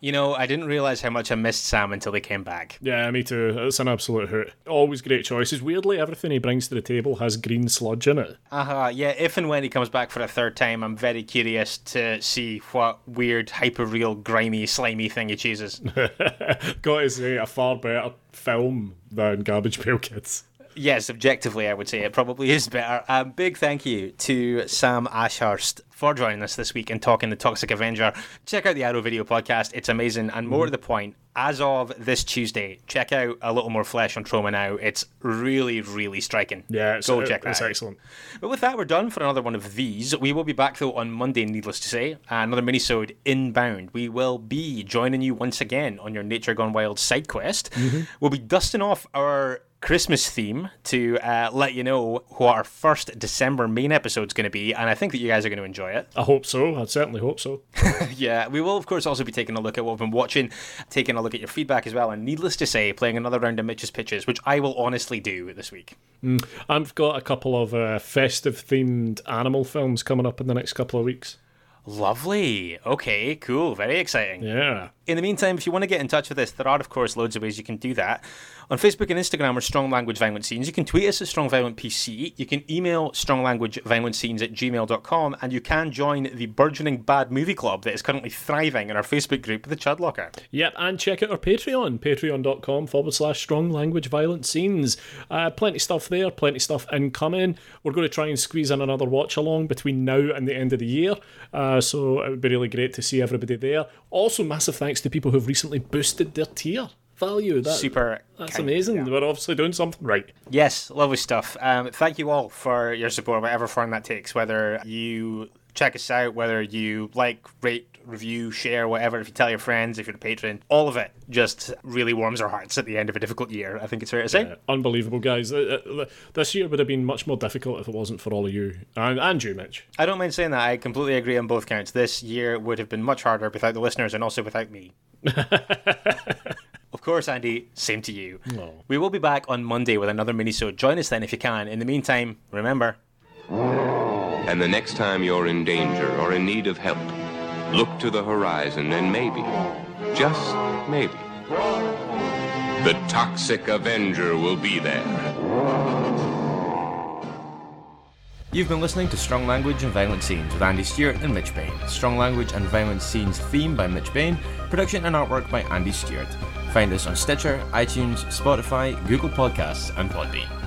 You know, I didn't realize how much I missed Sam until he came back. Yeah, me too. It's an absolute hoot. Always great choices. Weirdly, everything he brings to the table has green sludge in it. Uh-huh. Yeah, if and when he comes back for a third time, I'm very curious to see what weird, hyper-real, grimy, slimy thing he chooses. Got to say, a far better film than Garbage Pail Kids. Yes, objectively, I would say it probably is better. Um, big thank you to Sam Ashurst for joining us this week and talking the Toxic Avenger. Check out the Arrow Video podcast; it's amazing. And more mm-hmm. to the point, as of this Tuesday, check out a little more flesh on Troma now. It's really, really striking. Yeah, it's, go it- check that. it's out. excellent. But with that, we're done for another one of these. We will be back though on Monday, needless to say, another minisode inbound. We will be joining you once again on your Nature Gone Wild side quest. Mm-hmm. We'll be dusting off our Christmas theme to uh, let you know what our first December main episode is going to be, and I think that you guys are going to enjoy it. I hope so. I certainly hope so. Yeah, we will, of course, also be taking a look at what we've been watching, taking a look at your feedback as well, and needless to say, playing another round of Mitch's pitches, which I will honestly do this week. I've got a couple of uh, festive themed animal films coming up in the next couple of weeks. Lovely. Okay, cool. Very exciting. Yeah. In the meantime, if you want to get in touch with us, there are, of course, loads of ways you can do that. On Facebook and Instagram, we're Strong Language Violent Scenes. You can tweet us at Strong Violent PC. You can email stronglanguageviolent at gmail.com. And you can join the burgeoning bad movie club that is currently thriving in our Facebook group, The Chud Locker. Yep, and check out our Patreon, patreon.com forward slash strong language violent scenes. Uh, plenty stuff there, plenty stuff incoming. We're going to try and squeeze in another watch along between now and the end of the year. Uh, so it would be really great to see everybody there. Also, massive thanks to people who've recently boosted their tier value. That, Super. That's kind. amazing. We're obviously doing something right. Yes, lovely stuff. Um, thank you all for your support, whatever form that takes. Whether you check us out, whether you like, rate, review, share, whatever. If you tell your friends, if you're a patron, all of it just really warms our hearts at the end of a difficult year. I think it's fair to say. Uh, unbelievable, guys. Uh, uh, this year would have been much more difficult if it wasn't for all of you. And, and you, Mitch. I don't mind saying that. I completely agree on both counts. This year would have been much harder without the listeners and also without me. of course, Andy, same to you. Oh. We will be back on Monday with another mini-sode. Join us then if you can. In the meantime, remember, And the next time you're in danger or in need of help, look to the horizon and maybe, just maybe, the Toxic Avenger will be there. You've been listening to Strong Language and Violent Scenes with Andy Stewart and Mitch Bain. Strong Language and Violent Scenes theme by Mitch Bain, production and artwork by Andy Stewart. Find us on Stitcher, iTunes, Spotify, Google Podcasts, and Podbean.